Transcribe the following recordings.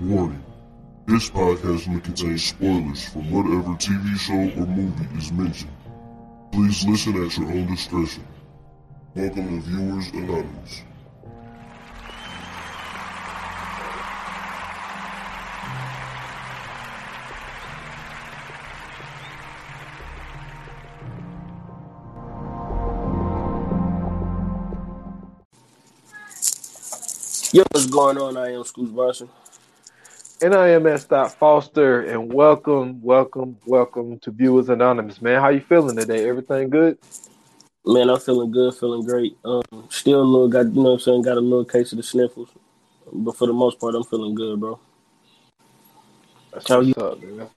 Warning. This podcast may contain spoilers from whatever TV show or movie is mentioned. Please listen at your own discretion. Welcome to Viewers Anonymous. Yo, what's going on? I am Scoots Bronson. And I. Foster, and welcome, welcome, welcome to Viewers Anonymous, man. How you feeling today? Everything good? Man, I'm feeling good, feeling great. Um, still a little got, you know what I'm saying, got a little case of the sniffles. But for the most part, I'm feeling good, bro. That's How you up, man?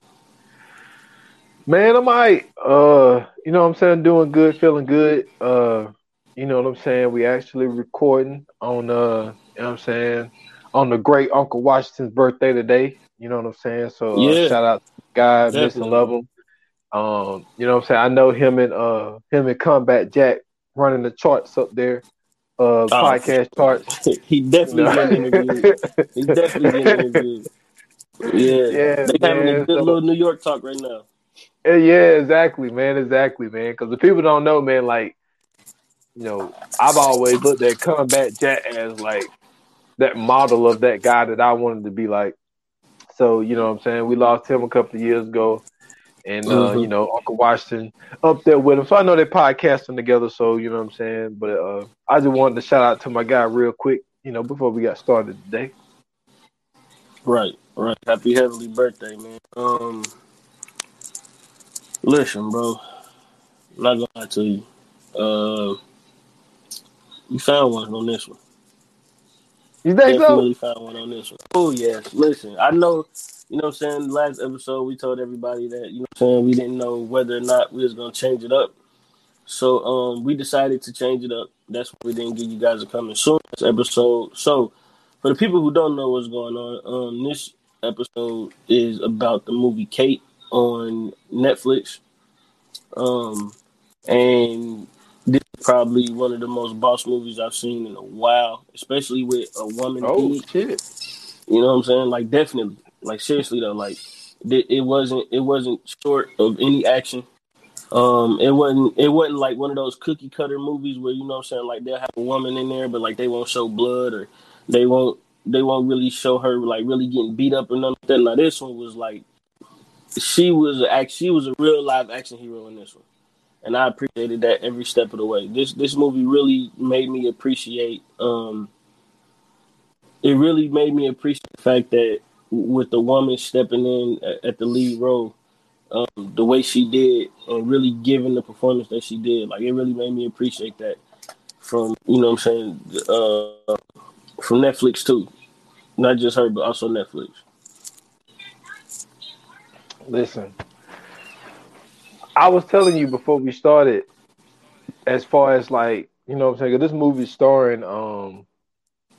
Man, I'm alright. Uh, you know what I'm saying, doing good, feeling good. Uh, you know what I'm saying? We actually recording on uh you know what I'm saying? On the great Uncle Washington's birthday today. You know what I'm saying? So uh, Yeah. shout out to the guy, miss and love him. Um, you know what I'm saying? I know him and uh him and Combat Jack running the charts up there. Uh podcast charts. he definitely know? getting interviewed. He definitely getting interviewed. Yeah. Yeah, they having a good So- little New York talk right now. Yeah, yeah, exactly, man, exactly, man. Because the people don't know, man. Like, you know, I've always looked at Combat Jack as like that model of that guy that I wanted to be like. So, you know what I'm saying? We lost him a couple of years ago. And uh, Mhm. you know, Uncle Washington up there with him. So I know they're podcasting together, so you know what I'm saying? But uh I just wanted to shout out to my guy real quick, you know, before we got started today. Right, right. Happy heavenly birthday, man. Um, listen, bro. I'm not gonna lie to you. Uh, you found one on this one. You think so? Found one on this one. Oh yes. Listen, I know. You know, what I'm saying last episode we told everybody that you know, what I'm saying we didn't know whether or not we was gonna change it up. So um, we decided to change it up. That's why we didn't give you guys a coming soon episode. So for the people who don't know what's going on, um, this episode is about the movie Kate on Netflix. Um, and probably one of the most boss movies I've seen in a while, especially with a woman Oh lead. shit. You know what I'm saying? Like definitely, like seriously though, like it, it wasn't it wasn't short of any action. Um, it wasn't it wasn't like one of those cookie cutter movies where you know what I'm saying like they'll have a woman in there, but like they won't show blood or they won't they won't really show her like really getting beat up or nothing like that. Now this one was like she was a act she was a real live action hero in this one. And I appreciated that every step of the way. This this movie really made me appreciate um it really made me appreciate the fact that with the woman stepping in at- at the lead role, um, the way she did and really giving the performance that she did, like it really made me appreciate that from you know what I'm saying uh, from Netflix too, not just her but also Netflix. Listen, I was telling you before we started, as far as like, you know what I'm saying? this movie starring, um,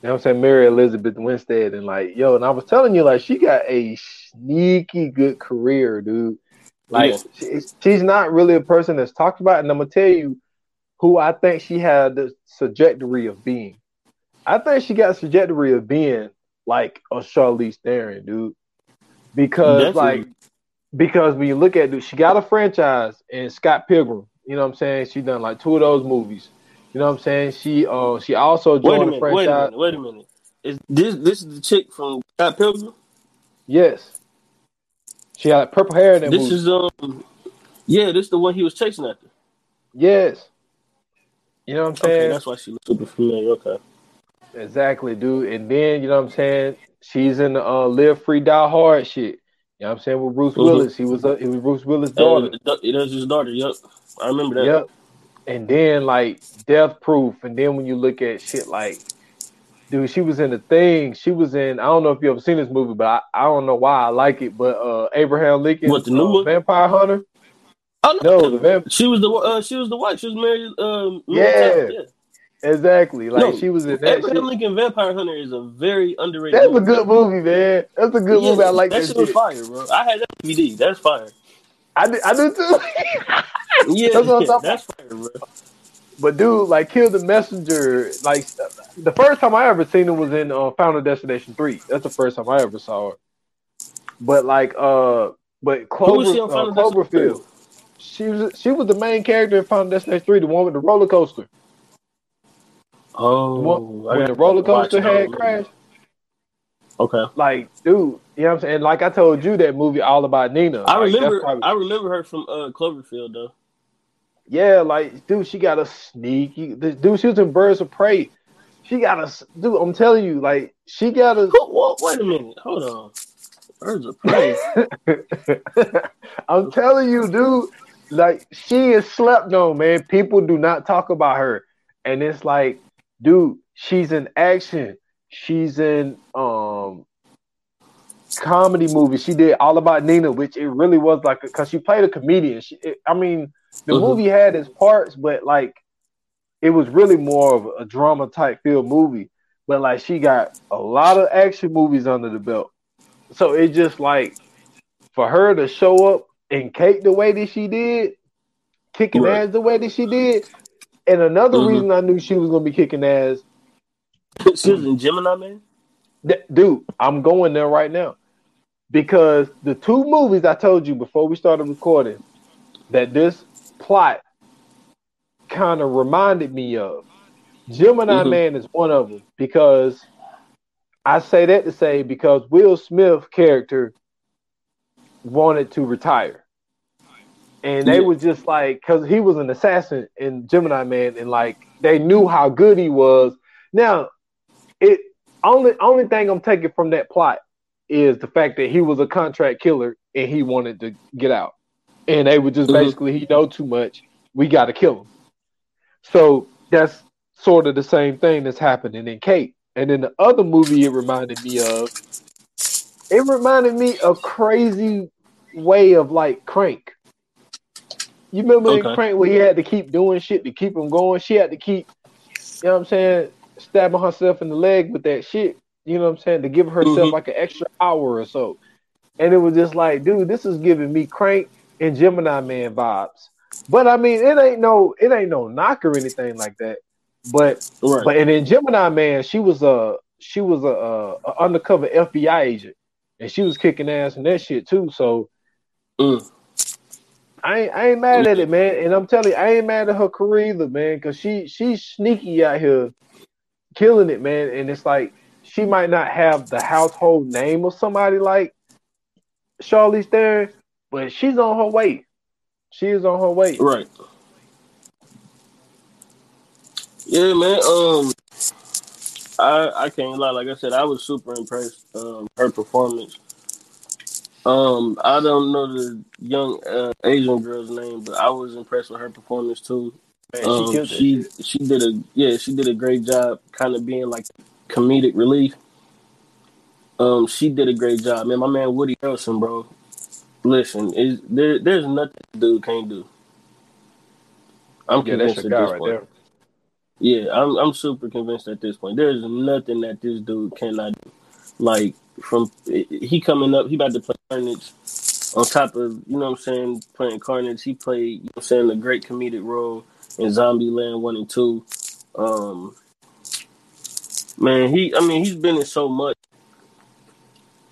you know what I'm saying, Mary Elizabeth Winstead, and like, yo, and I was telling you, like, she got a sneaky good career, dude. Like, Yeah. she, she's not really a person that's talked about, and I'm gonna tell you who I think she had the trajectory of being. I think she got trajectory of being like a Charlize Theron, dude. Because like Definitely. Because when you look at it, she got a franchise in Scott Pilgrim. You know what I'm saying? She done like two of those movies. You know what I'm saying? She uh she also Wait a joined a minute, wait a minute, wait a minute. Is this this is the chick from Scott Pilgrim? Yes. She had purple hair in that This movie. is um yeah, this is the one he was chasing after. yes. You know what I'm Okay, saying? that's why she looks super familiar. Okay. exactly, dude. And then you know what I'm saying? She's in the uh Live Free Die Hard shit. You know what I'm saying? With Bruce. Willis. He was uh, he was Bruce Willis' Uh, It was his daughter. Yep, I remember that. Yep. And then like Death Proof, and then when you look at shit like, dude, she was in the thing. She was in. I don't know if you ever seen this movie, but I, I don't know why I like it. But uh, Abraham Lincoln, What, the new uh, one? Vampire Hunter. Oh No, the vamp. she was the uh, she was the wife. She was married. Um, Yeah. yeah. Exactly. Like No, she was in that Abraham shit. Lincoln Vampire Hunter is a very underrated. That's a good movie, man. That's a good Yeah, movie. I like that that, shit was fire, bro. I had that DVD. That's fire. I do, I do too. Yeah, That's what I'm talking that's fire, bro. but dude, like kill the messenger. Like the first time I ever seen it was in uh, Final Destination Three. That's the first time I ever saw it. But like, uh, but Clover, uh, Cloverfield. She was she was the main character in Final Destination Three, the one with the roller coaster. Oh, when the roller coaster had crashed. Okay. Like, dude, you know what I'm saying? Like I told you, that movie all about Nina. I like, remember. Probably... I remember her from uh, Cloverfield though. Yeah, like, dude, she got a sneaky. Dude, she was in Birds of Prey. She got a dude. I'm telling you, like, she got a. Wait a minute. Hold on. Birds of Prey. I'm telling you, dude. Like, she is slept on, man. People do not talk about her, and it's like, dude, she's in action. She's in um comedy movies. She did All About Nina, which it really was like because she played a comedian. She, it, I mean, the mm-hmm. movie had its parts, but like it was really more of a drama type feel movie. But like she got a lot of action movies under the belt, so it just like for her to show up and cake the way that she did, kicking right. ass the way that she did. And another mm-hmm. reason I knew she was gonna be kicking ass Susan Gemini Man? Dude, I'm going there right now. Because the two movies I told you before we started recording that this plot kind of reminded me of. Gemini mm-hmm. Man is one of them because I say that to say because Will Smith character wanted to retire. And they yeah. were just like, because he was an assassin in Gemini Man, and like they knew how good he was. Now, it only only thing I'm taking from that plot is the fact that he was a contract killer and he wanted to get out. And they were just mm-hmm. basically he know too much. We got to kill him. So that's sort of the same thing that's happening in Kate. And then the other movie it reminded me of, it reminded me of crazy way of like Crank. You remember okay. in Crank where he had to keep doing shit to keep him going? She had to keep, you know what I'm saying? stabbing herself in the leg with that shit. You know what I'm saying? To give herself mm-hmm. like an extra hour or so. And it was just like, dude, this is giving me crank and Gemini Man vibes. But I mean, it ain't no, it ain't no knock or anything like that. But right. but and in Gemini Man, she was a she was a, a, a, undercover FBI agent, and she was kicking ass and that shit too. So mm. I ain't, I ain't mad at it, man. And I'm telling you, I ain't mad at her career either, man, because she she's sneaky out here killing it, man. And it's like she might not have the household name of somebody like Charlize Theron, but she's on her way. She is on her way. Right. Yeah, man. Um, I I can't lie. Like I said, I was super impressed. Um, her performance. Um, I don't know the young uh, Asian girl's name, but I was impressed with her performance too. Man, um, she she, she did a yeah she did a great job kind of being like comedic relief. Um, she did a great job, man. My man Woody Harrelson, bro. Listen, is there? There's nothing dude can't do. I'm yeah, convinced at this right point. There. Yeah, I'm I'm super convinced at this point. There's nothing that this dude cannot do. Like from he coming up, he about to play Carnage. On top of you know what I'm saying, playing Carnage, he played you know what I'm saying a great comedic role in Zombieland one and two. Um, man, he I mean he's been in so much.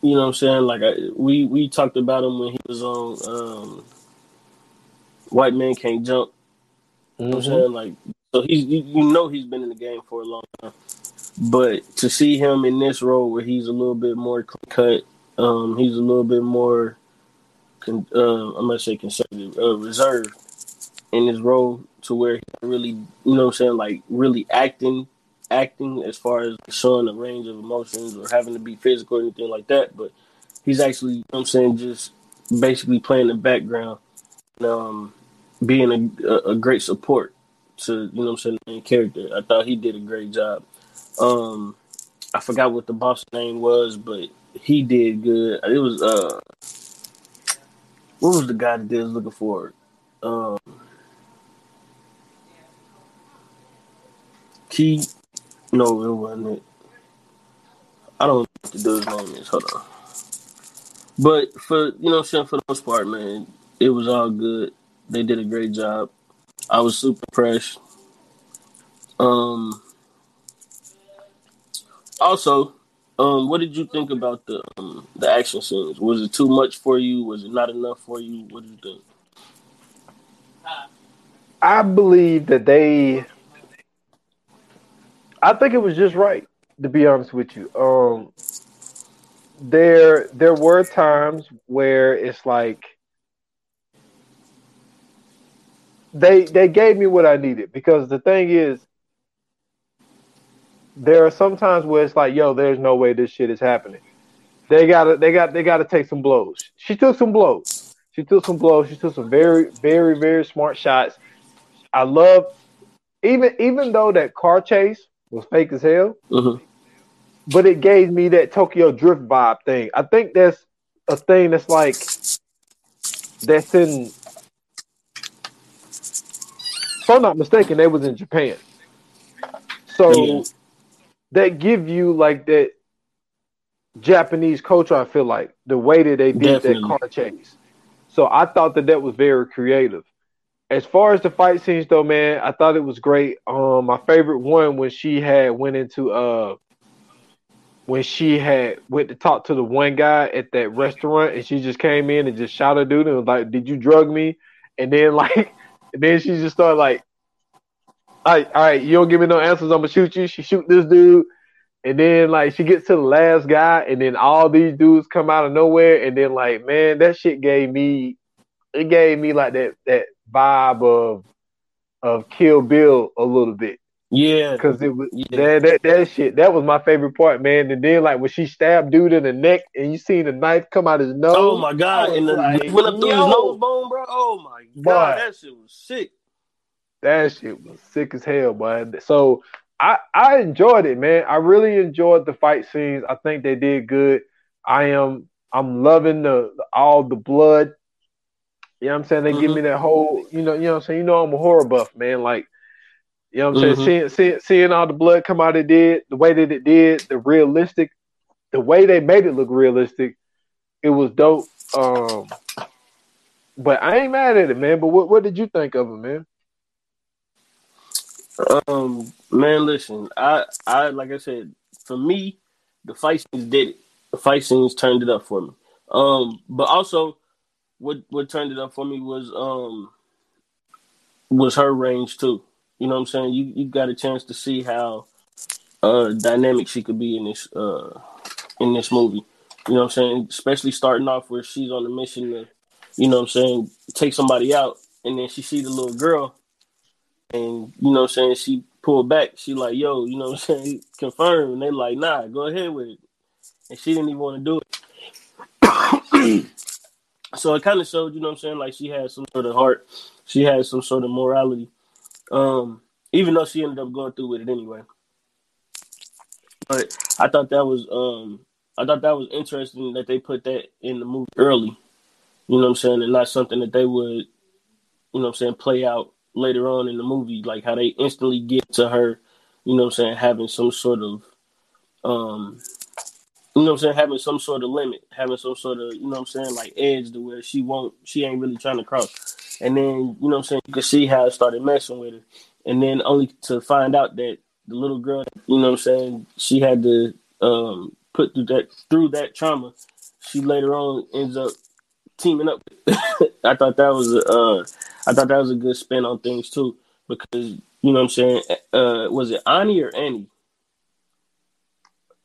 You know what I'm saying? Like I, we we talked about him when he was on um, White Man Can't Jump. You know what I'm mm-hmm. saying? Like so he's you know he's been in the game for a long time. But to see him in this role where he's a little bit more cut, um, he's a little bit more, con- uh, I'm gonna say conservative, uh, reserved in his role to where he really, you know what I'm saying, like really acting, acting as far as showing a range of emotions or having to be physical or anything like that. But he's actually, you know what I'm saying, just basically playing the background, um, being a, a, great support to, you know what I'm saying, the main character. I thought he did a great job. Um, I forgot what the boss name was, but he did good. It was uh, what was the guy that they was looking for? Um, Key. No, it wasn't it. I don't know what the dude's name is. Hold on. But for you know, for the most part, man, it was all good. They did a great job. I was super impressed. Um. Also, um, what did you think about the um, the action scenes? Was it too much for you? Was it not enough for you? What did you think? I believe that they. I think it was just right, to be honest with you. Um, there there were times where it's like they they gave me what I needed because the thing is there are some times where it's like, yo, there's no way this shit is happening. They gotta they got they gotta take some blows. She took some blows. She took some blows. She took some very, very, very smart shots. I love even even though that car chase was fake as hell, Mm-hmm. but it gave me that Tokyo Drift vibe thing. I think that's a thing that's like that's in. If I'm not mistaken, they was in Japan, so Yeah. That give you like that Japanese culture. I feel like the way that they did Definitely. that car chase. So I thought that that was very creative. As far as the fight scenes, though, man, I thought it was great. Um, my favorite one when she had went into uh when she had went to talk to the one guy at that restaurant and she just came in and just shot a dude and was like, Did you drug me? And then like and then she just started like all right, all right, you don't give me no answers, I'm gonna shoot you. She shoot this dude, and then like she gets to the last guy, and then all these dudes come out of nowhere, and then like, man, that shit gave me it gave me like that that vibe of of Kill Bill a little bit. Yeah. Cause it was Yeah. that, that that shit. That was my favorite part, man. And then like when she stabbed dude in the neck and you seen the knife come out his oh nose. Oh my god! And the, like, went up through his nose bone, bro. Oh my god, that shit was sick. That shit was sick as hell, man. So I I enjoyed it, man. I really enjoyed the fight scenes. I think they did good. I am I'm loving the all the blood. You know what I'm saying? They give Mhm. me that whole, you know, you know what I'm saying? You know I'm a horror buff, man. Like, you know what I'm Mhm. saying? Seeing, seeing seeing all the blood come out it did, the way that it did, the realistic, the way they made it look realistic, it was dope. Um but I ain't mad at it, man. But what what did you think of it, man? Um, man, listen, I, I, like I said, for me, the fight scenes did it. The fight scenes turned it up for me. Um, but also, what what turned it up for me was um was her range too. You know what I'm saying? You you got a chance to see how uh dynamic she could be in this uh in this movie. You know what I'm saying? Especially starting off where she's on a mission to, you know what I'm saying, take somebody out and then she see the little girl and you know what I'm saying, she pulled back. She like, yo, you know what I'm saying, confirm. And they like, nah, go ahead with it. And she didn't even want to do it. so it kind of showed, you know what I'm saying, like she had some sort of heart. She had some sort of morality. Um, even though she ended up going through with it anyway. But I thought that was um I thought that was interesting that they put that in the movie early. You know what I'm saying? And not something that they would, you know what I'm saying, play out later on in the movie, like how they instantly get to her, you know what I'm saying, having some sort of um you know I'm saying, having some sort of limit, having some sort of, you know what I'm saying, like edge to where she won't she ain't really trying to cross. And then, you know what I'm saying, you can see how it started messing with her. And then only to find out that the little girl, you know what I'm saying, she had to um put through that through that trauma, she later on ends up teaming up. I thought that was uh I thought that was a good spin on things too. Because you know what I'm saying, uh was it Ani or Annie?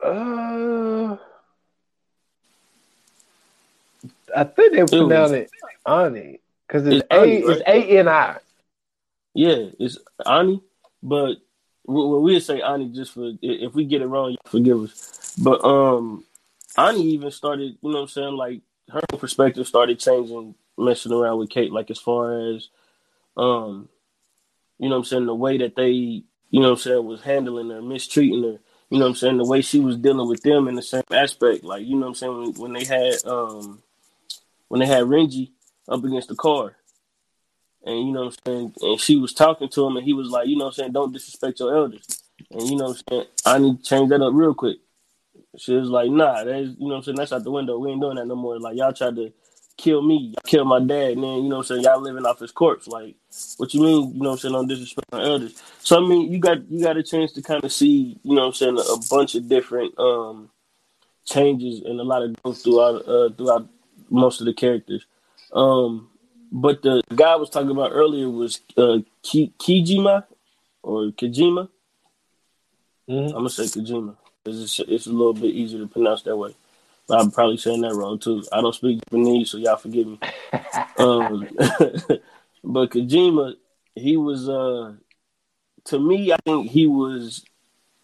Uh, I think they pronounce it Ani because it's It's Ani, A. It's A N I. Yeah, it's Ani, but we we say Ani just for if we get it wrong, forgive us. But um, Ani even started, you know what I'm saying, like her perspective started changing, messing around with Kate, like as far as um, you know what I'm saying, the way that they, you know what I'm saying, was handling her, mistreating her. You know what I'm saying, the way she was dealing with them in the same aspect, like you know what I'm saying, when, when they had um, when they had Renji up against the car. And you know what I'm saying? And she was talking to him and he was like, you know what I'm saying, don't disrespect your elders. And you know what I'm saying? I need to change that up real quick. She was like, nah, that's you know what I'm saying, that's out the window. We ain't doing that no more. Like y'all tried to kill me, kill my dad, and then you know what I'm saying, y'all living off his corpse. Like, what you mean, you know what I'm saying, on disrespect my elders. So I mean you got you got a chance to kind of see, you know what I'm saying, a bunch of different um changes and a lot of growth throughout uh throughout most of the characters. Um but the guy I was talking about earlier was uh Ki- Kijima or Kajima. Mhm. I'm gonna say Kojima. It's, it's a little bit easier to pronounce that way. I'm probably saying that wrong too. I don't speak Japanese, so y'all forgive me. um, but Kojima, he was uh, to me, I think he was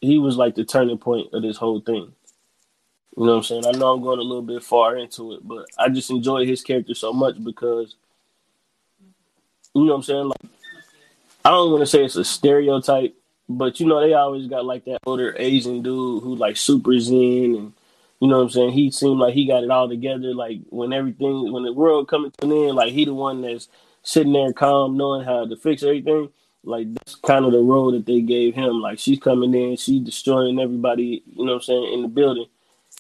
he was like the turning point of this whole thing. You know what I'm saying? I know I'm going a little bit far into it, but I just enjoy his character so much because you know what I'm saying? Like I don't want to say it's a stereotype, but you know, they always got like that older Asian dude who like super zen and you know what I'm saying? He seemed like he got it all together. Like when everything when the world coming to an end, like he the one that's sitting there calm, knowing how to fix everything. Like that's kind of the role that they gave him. Like she's coming in, she destroying everybody, you know what I'm saying, in the building.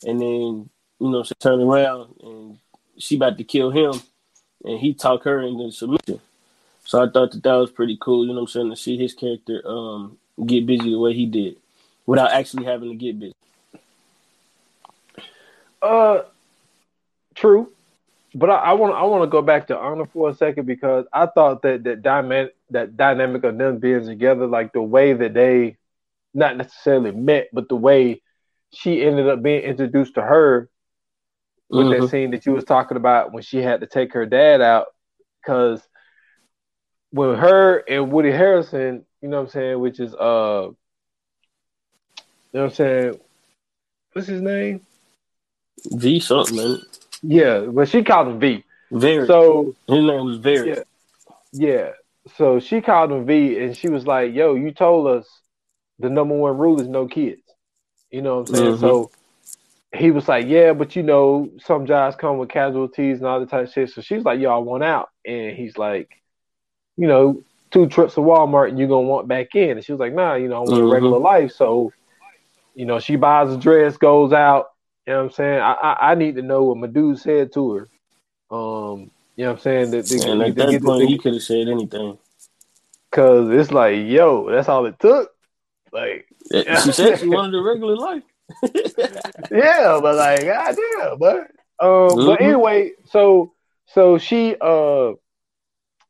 And then, you know, she turn around and she about to kill him and he talk her into submission. So I thought that that was pretty cool, you know what I'm saying, to see his character um get busy the way he did without actually having to get busy. Uh, true, but I want I want to go back to Honor for a second because I thought that that dynamic that dynamic of them being together, like the way that they not necessarily met, but the way she ended up being introduced to her with Mhm. that scene that you was talking about when she had to take her dad out, because when her and Woody Harrison, you know what I'm saying, which is uh, you know what I'm saying, what's his name? V something, man. Yeah, but she called him V. Very. So his name was Very. Yeah. yeah, so she called him V, and she was like, "Yo, you told us the number one rule is no kids." You know what I'm saying? Mhm. So he was like, "Yeah, but you know, some jobs come with casualties and all that type of shit." So she's like, "Y'all want out," and he's like, "You know, two trips to Walmart, and you're gonna want back in." And she was like, "Nah, you know, I want Mhm. a regular life." So, you know, she buys a dress, goes out. You know what I'm saying? I I, I need to know what my dude said to her. Um, you know what I'm saying? That And at that point, he could have said anything. Cause it's like, yo, that's all it took. Like, She said she wanted a regular life. yeah, but like, god damn, but um, but Mhm. anyway, so so she uh,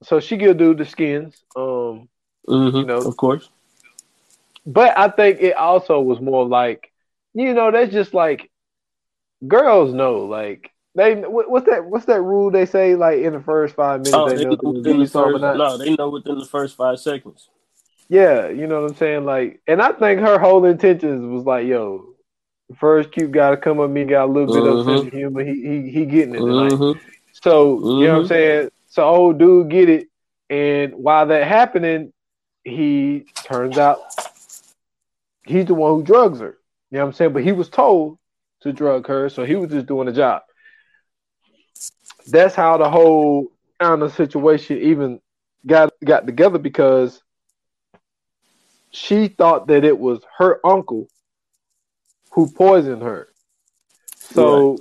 so she could do the skins. Um, hmm You know. of course. but I think it also was more like, you know, that's just like girls know, like they what's that what's that rule they say like in the first five minutes Oh, they, they know know if they're gonna within the first. No, they know within the first five seconds. Yeah, you know what I'm saying? Like, and I think her whole intentions was like, yo, first cute guy to come up me got a little bit of Mhm. sense of humor. He he he getting it tonight. Mhm. So you know what I'm Mhm. saying? So old dude get it, and while that happening, he turns out he's the one who drugs her. You know what I'm saying? But he was told to drug her, so he was just doing the job. That's how the whole kind of situation even got got together because she thought that it was her uncle who poisoned her. So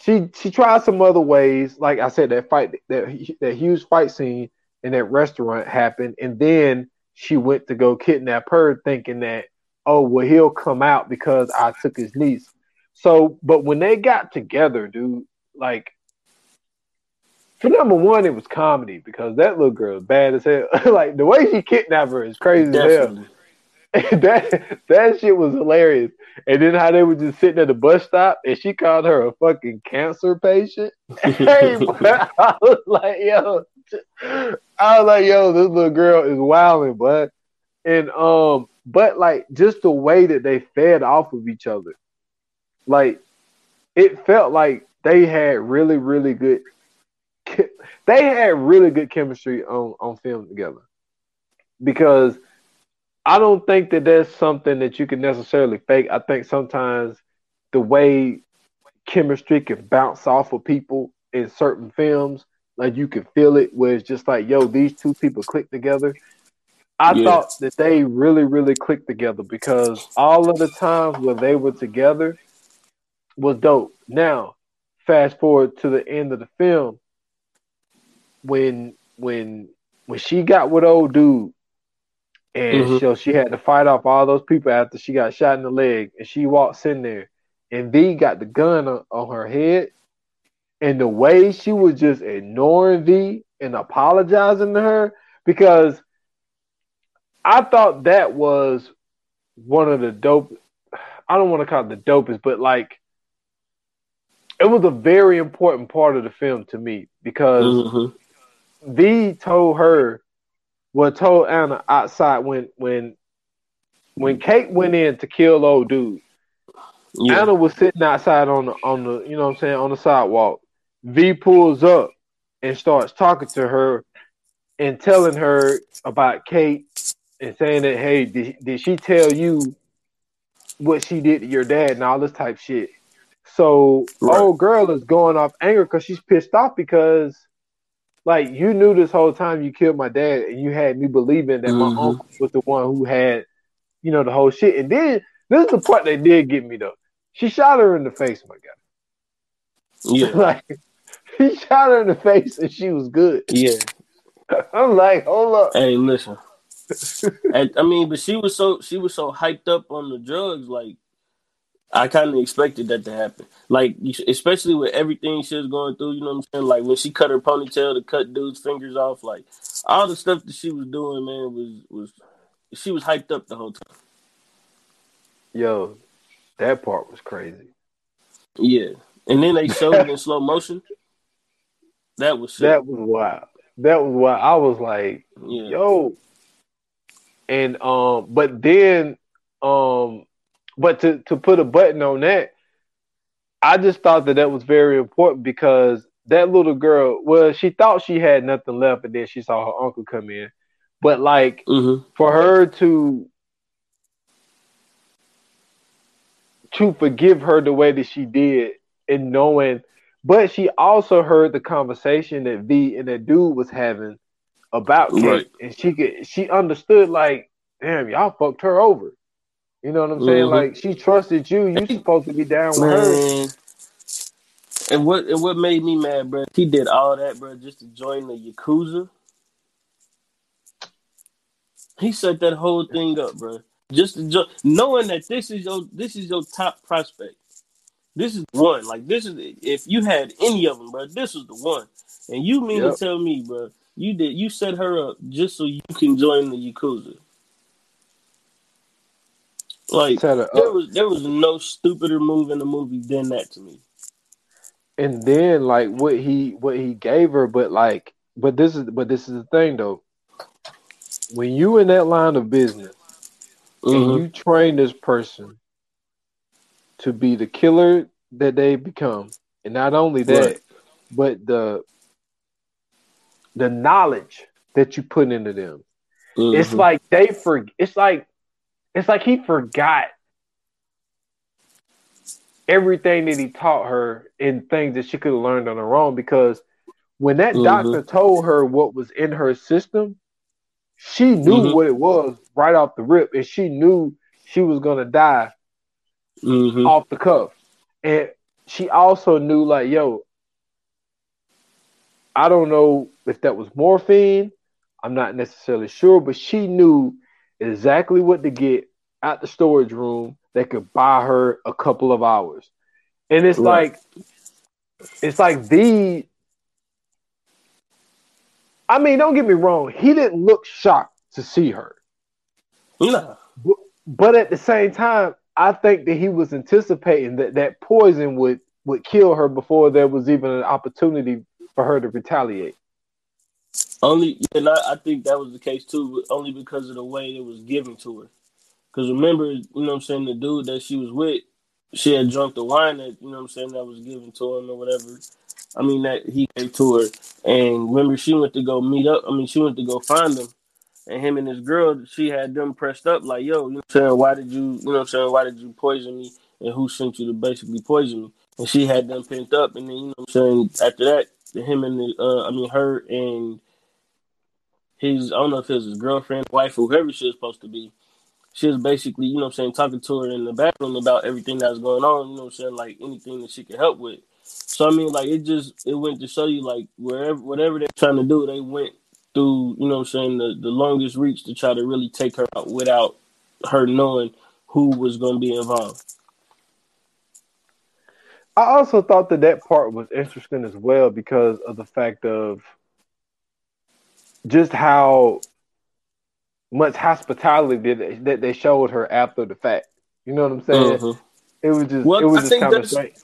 she she tried some other ways. Like I said, that fight that that huge fight scene in that restaurant happened, and then she went to go kidnap her, thinking that oh well he'll come out because I took his niece. So, but when they got together, dude, like for number one, it was comedy because that little girl is bad as hell. like the way she kidnapped her is crazy as hell. That that shit was hilarious. And then how they were just sitting at the bus stop and she called her a fucking cancer patient. hey, I was like, yo, I was like, yo, this little girl is wilding, bud. And um, but like just the way that they fed off of each other, like it felt like they had really, really good. They had really good chemistry on on film together because I don't think that that's something that you can necessarily fake. I think sometimes the way chemistry can bounce off of people in certain films, like you can feel it, where it's just like, yo, these two people click together. I Yeah. thought that they really, really clicked together because all of the times where they were together was dope. Now, fast forward to the end of the film, when when when she got with old dude, and Mhm. so she had to fight off all those people after she got shot in the leg, and she walks in there, and V got the gun on, on her head, and the way she was just ignoring V and apologizing to her because I thought that was one of the dope. I don't want to call it the dopest, but like it was a very important part of the film to me because Mhm. V told her, well, told Anna outside when when when Kate went in to kill old dude. Yeah. Anna was sitting outside on the on the you know what I'm saying on the sidewalk. V pulls up and starts talking to her and telling her about Kate and saying that hey did, did she tell you what she did to your dad and all this type shit. So Right. old girl is going off anger because she's pissed off because like you knew this whole time you killed my dad and you had me believing that my Mhm. uncle was the one who had you know the whole shit and then this is the part that did get me though. She shot her in the face, my guy. Yeah. like he shot her in the face and she was good. Yeah. I'm like, hold up. Hey, listen. And, I mean, but she was so she was so hyped up on the drugs, like I kind of expected that to happen. Like, especially with everything she was going through, you know what I'm saying? Like when she cut her ponytail to cut dude's fingers off, like all the stuff that she was doing, man, was was she was hyped up the whole time. Yo, that part was crazy. Yeah, and then they showed it in slow motion. That was sick. That was wild. That was wild. I was like, yeah. yo. And um, but then um, but to to put a button on that, I just thought that that was very important because that little girl, well, she thought she had nothing left, and then she saw her uncle come in. But like hmm for her to to forgive her the way that she did and knowing but she also heard the conversation that V and that dude was having about Kate Right. and she could she understood like damn y'all fucked her over you know what I'm saying Mhm. like she trusted you you supposed to be down with her And what and what made me mad, bro? He did all that, bro, just to join the yakuza. He set that whole thing up, bro. Just to jo- knowing that this is your this is your top prospect. This is one. Like this is if you had any of them, bro. This was the one. And you mean Yep. to tell me, bro? You did you set her up just so you can join the yakuza? Like there was there was no stupider move in the movie than that to me. and then like what he what he gave her but like but this is but this is the thing though when you in that line of business Mhm. and you train this person to be the killer that they become and not only that Right. but the the knowledge that you put into them it's Mhm. like they for it's like it's like he forgot everything that he taught her and things that she could have learned on her own because when that Mhm. doctor told her what was in her system she knew Mhm. what it was right off the rip and she knew she was going to die Mhm. off the cuff and she also knew like yo i don't know if that was morphine i'm not necessarily sure but she knew exactly what to get at the storage room that could buy her a couple of hours and it's Right. like it's like the i mean don't get me wrong he didn't look shocked to see her Nah. but at the same time, I think that he was anticipating that that poison would would kill her before there was even an opportunity for her to retaliate. Only, and I, I think that was the case too, only because of the way it was given to her. Because remember, you know what I'm saying, the dude that she was with, she had drunk the wine that, you know what I'm saying, that was given to him or whatever. I mean, that he gave to her. And remember, she went to go meet up. I mean, she went to go find him. And him and his girl, she had them pressed up like, yo, you know what I'm saying, why did you, you know what I'm saying, why did you poison me? And who sent you to basically poison me? And she had them pent up. And then, you know what I'm saying, after that, him and the, uh, I mean, her and his, I don't know if it was his girlfriend, wife, whoever she was supposed to be. She was basically, you know what I'm saying, talking to her in the bathroom about everything that was going on, you know I'm saying, like anything that she could help with. So I mean, like it just it went to show you like wherever whatever they're trying to do, they went through. You know, what I'm saying the the longest reach to try to really take her out without her knowing who was going to be involved. I also thought that that part was interesting as well because of the fact of just how much hospitality did they, that they showed her after the fact. You know what I'm saying? Mm-hmm. It was just well, it was I just kind of strange.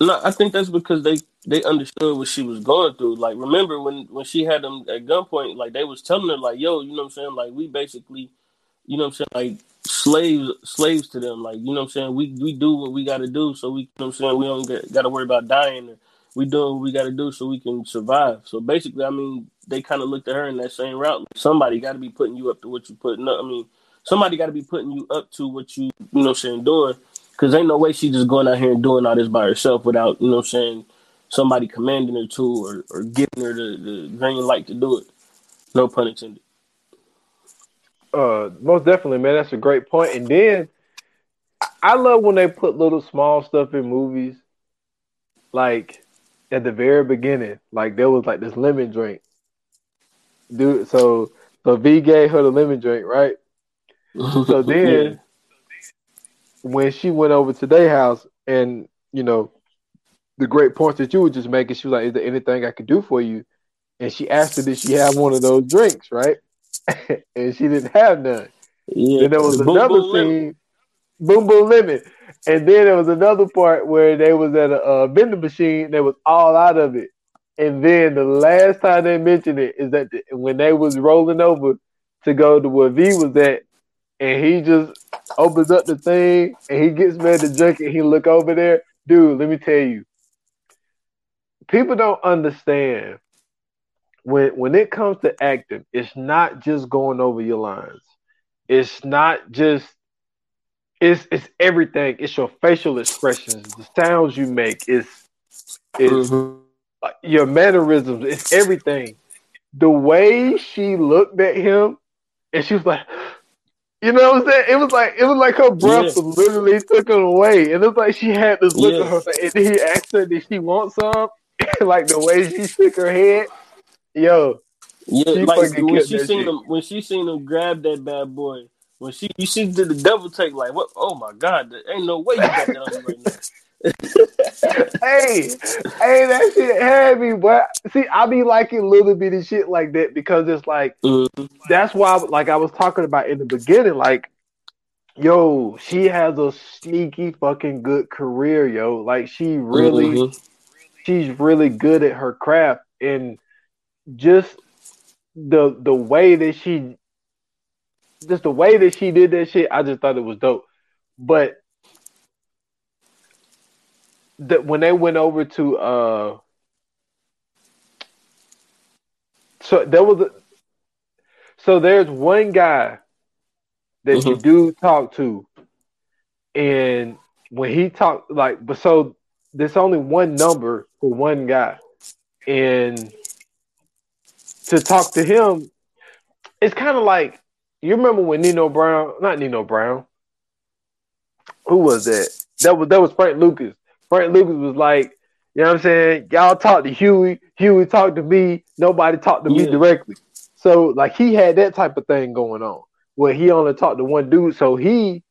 No, I think that's because they they understood what she was going through. Like, remember when when she had them at gunpoint, like they was telling her, like, "Yo, you know what I'm saying? Like, we basically, you know what I'm saying? Like, slaves slaves to them. Like, you know what I'm saying? We we do what we got to do, so we, you know what I'm saying? We don't got to worry about dying. Or we doing what we got to do so we can survive. So basically, I mean, they kind of looked at her in that same route. Somebody got to be putting you up to what you're putting up. I mean, somebody got to be putting you up to what you, you know, saying doing. Because ain't no way she just going out here and doing all this by herself without, you know, I'm saying somebody commanding her to or, or giving her the, the green light to do it. No pun intended. Uh, most definitely, man. That's a great point. And then I love when they put little small stuff in movies, like at the very beginning, like there was like this lemon drink, dude. So so V gave her the lemon drink, right? so then, yeah. when she went over to their house, and you know, the great points that you were just making, she was like, "Is there anything I could do for you?" And she asked her, "Did she have one of those drinks?" Right? and she didn't have none. Yeah, then there was the another boom, boom, scene, boom boom lemon, and then there was another part where they was at a, a vending machine. They was all out of it, and then the last time they mentioned it is that the, when they was rolling over to go to where V was at, and he just opens up the thing and he gets mad to drink it. He look over there, dude. Let me tell you, people don't understand when when it comes to acting, it's not just going over your lines. It's not just it's it's everything. It's your facial expressions, the sounds you make, it's it's mm-hmm. your mannerisms, it's everything. The way she looked at him and she was like you know what I'm saying? It was like it was like her breath yeah. literally took her away. And it's like she had this look yeah. at her face. And he asked her, did she want some? like the way she shook her head. Yo, yeah, like when she seen shit. him when she seen him grab that bad boy. When she you see did the devil take like what? Oh my god, there ain't no way you got that on you right now. hey, hey, that shit had me, but see, I be liking little bitty shit like that because it's like mm-hmm. that's why, like I was talking about in the beginning, like, yo, she has a sneaky fucking good career, yo. Like she really, mm-hmm. she's really good at her craft, and just the the way that she just the way that she did that shit, I just thought it was dope. But that when they went over to uh so there was a so there's one guy that mm-hmm. you do talk to and when he talked like but so there's only one number for one guy and to talk to him, it's kind of like you remember when Nino Brown, not Nino Brown, who was that? That was that was Frank Lucas. Frank Lucas was like, you know what I'm saying? Y'all talk to Huey, Huey talked to me, nobody talked to yeah. me directly. So like he had that type of thing going on where he only talked to one dude. So he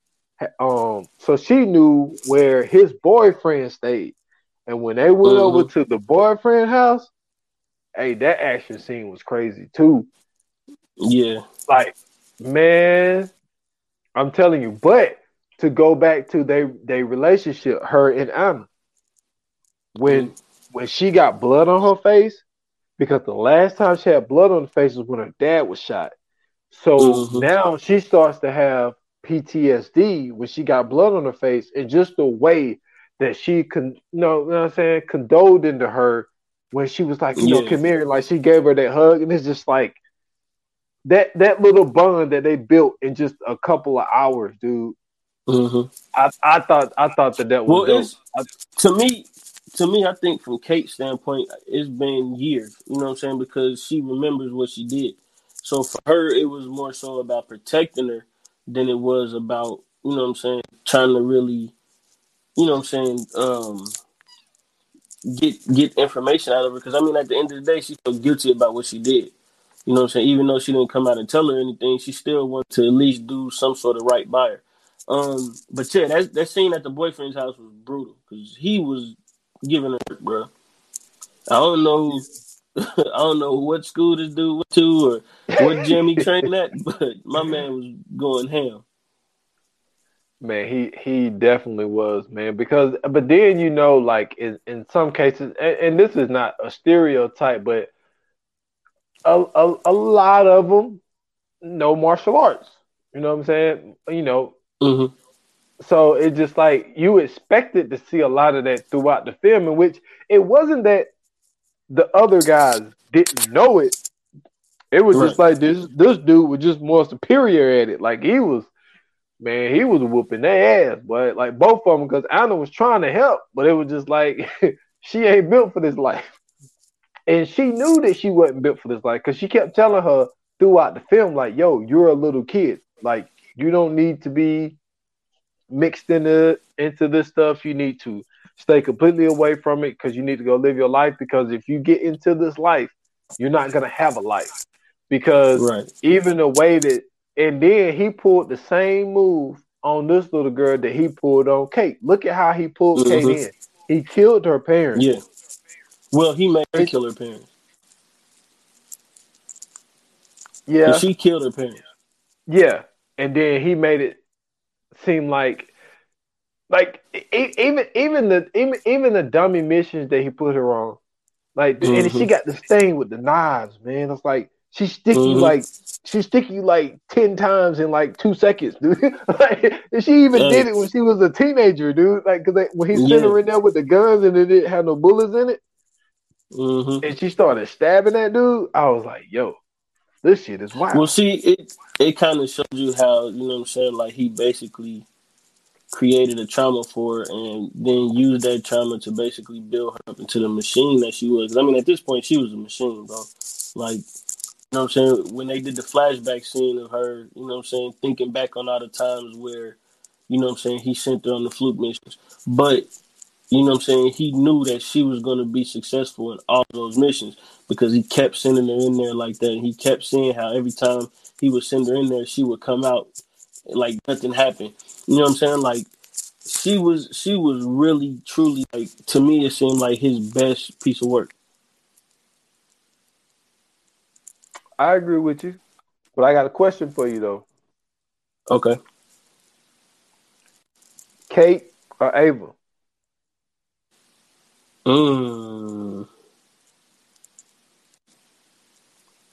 um so she knew where his boyfriend stayed. And when they went mm-hmm. over to the boyfriend house, hey, that action scene was crazy too. Yeah. Like, man, I'm telling you. But to go back to their their relationship, her and Anna, when mm. when she got blood on her face, because the last time she had blood on her face was when her dad was shot. So mm-hmm. now she starts to have PTSD when she got blood on her face, and just the way that she con, you know, you know what I'm saying, condoled into her when she was like, you yeah. know, come here, like she gave her that hug, and it's just like that that little bond that they built in just a couple of hours, dude. Mm-hmm. I, I thought I thought that that was well, to me. To me, I think from Kate's standpoint, it's been years. You know what I'm saying? Because she remembers what she did. So for her, it was more so about protecting her than it was about you know what I'm saying, trying to really, you know what I'm saying, um, get get information out of her. Because I mean, at the end of the day, she felt guilty about what she did. You know what I'm saying? Even though she didn't come out and tell her anything, she still wanted to at least do some sort of right by her. Um, but yeah, that that scene at the boyfriend's house was brutal because he was giving her, bro. I don't know, I don't know what school this dude went to or what gym he trained at, but my man was going ham. Man, he he definitely was, man. Because but then you know, like in in some cases, and, and this is not a stereotype, but a, a a lot of them know martial arts. You know what I'm saying? You know, Mm-hmm. so it's just like you expected to see a lot of that throughout the film, in which it wasn't that the other guys didn't know it. It was just like this this dude was just more superior at it. Like he was, man, he was whooping their ass. But like both of them, because Anna was trying to help, but it was just like she ain't built for this life, and she knew that she wasn't built for this life because she kept telling her throughout the film, like, "Yo, you're a little kid. Like you don't need to be mixed into into this stuff. You need to stay completely away from it because you need to go live your life. Because if you get into this life, you're not gonna have a life. Because Right. even the way that and then he pulled the same move on this little girl that he pulled on Kate. Look at how he pulled Mhm. Kate in. He killed her parents. Yeah. Well, he made her kill her parents. Yeah. She killed her parents. Yeah, and then he made it seem like, like even even the even even the dummy missions that he put her on, like, and she Mhm. got this thing with the knives, man. It's like she stick you Mhm. like she stick you like ten times in like two seconds, dude. like, and she even did it when she was a teenager, dude. Like, cause they, when he sent Yeah. her in there with the guns and it didn't have no bullets in it, hmm and she started stabbing that dude, I was like, yo, this shit is wild. Well, see, it it kind of shows you how you know what I'm saying. Like he basically created a trauma for her, and then used that trauma to basically build her up into the machine that she was. I mean, at this point, she was a machine, bro. Like, you know what I'm saying? When they did the flashback scene of her, you know what I'm saying, thinking back on all the times where, you know what I'm saying, he sent her on the fluke missions, but. You know what I'm saying? He knew that she was going to be successful in all those missions because he kept sending her in there like that. He kept seeing how every time he would send her in there, she would come out like nothing happened. You know what I'm saying? Like she was, she was really, truly like to me, it seemed like his best piece of work. I agree with you, but I got a question for you though. Okay. Kate or Ava? Mm.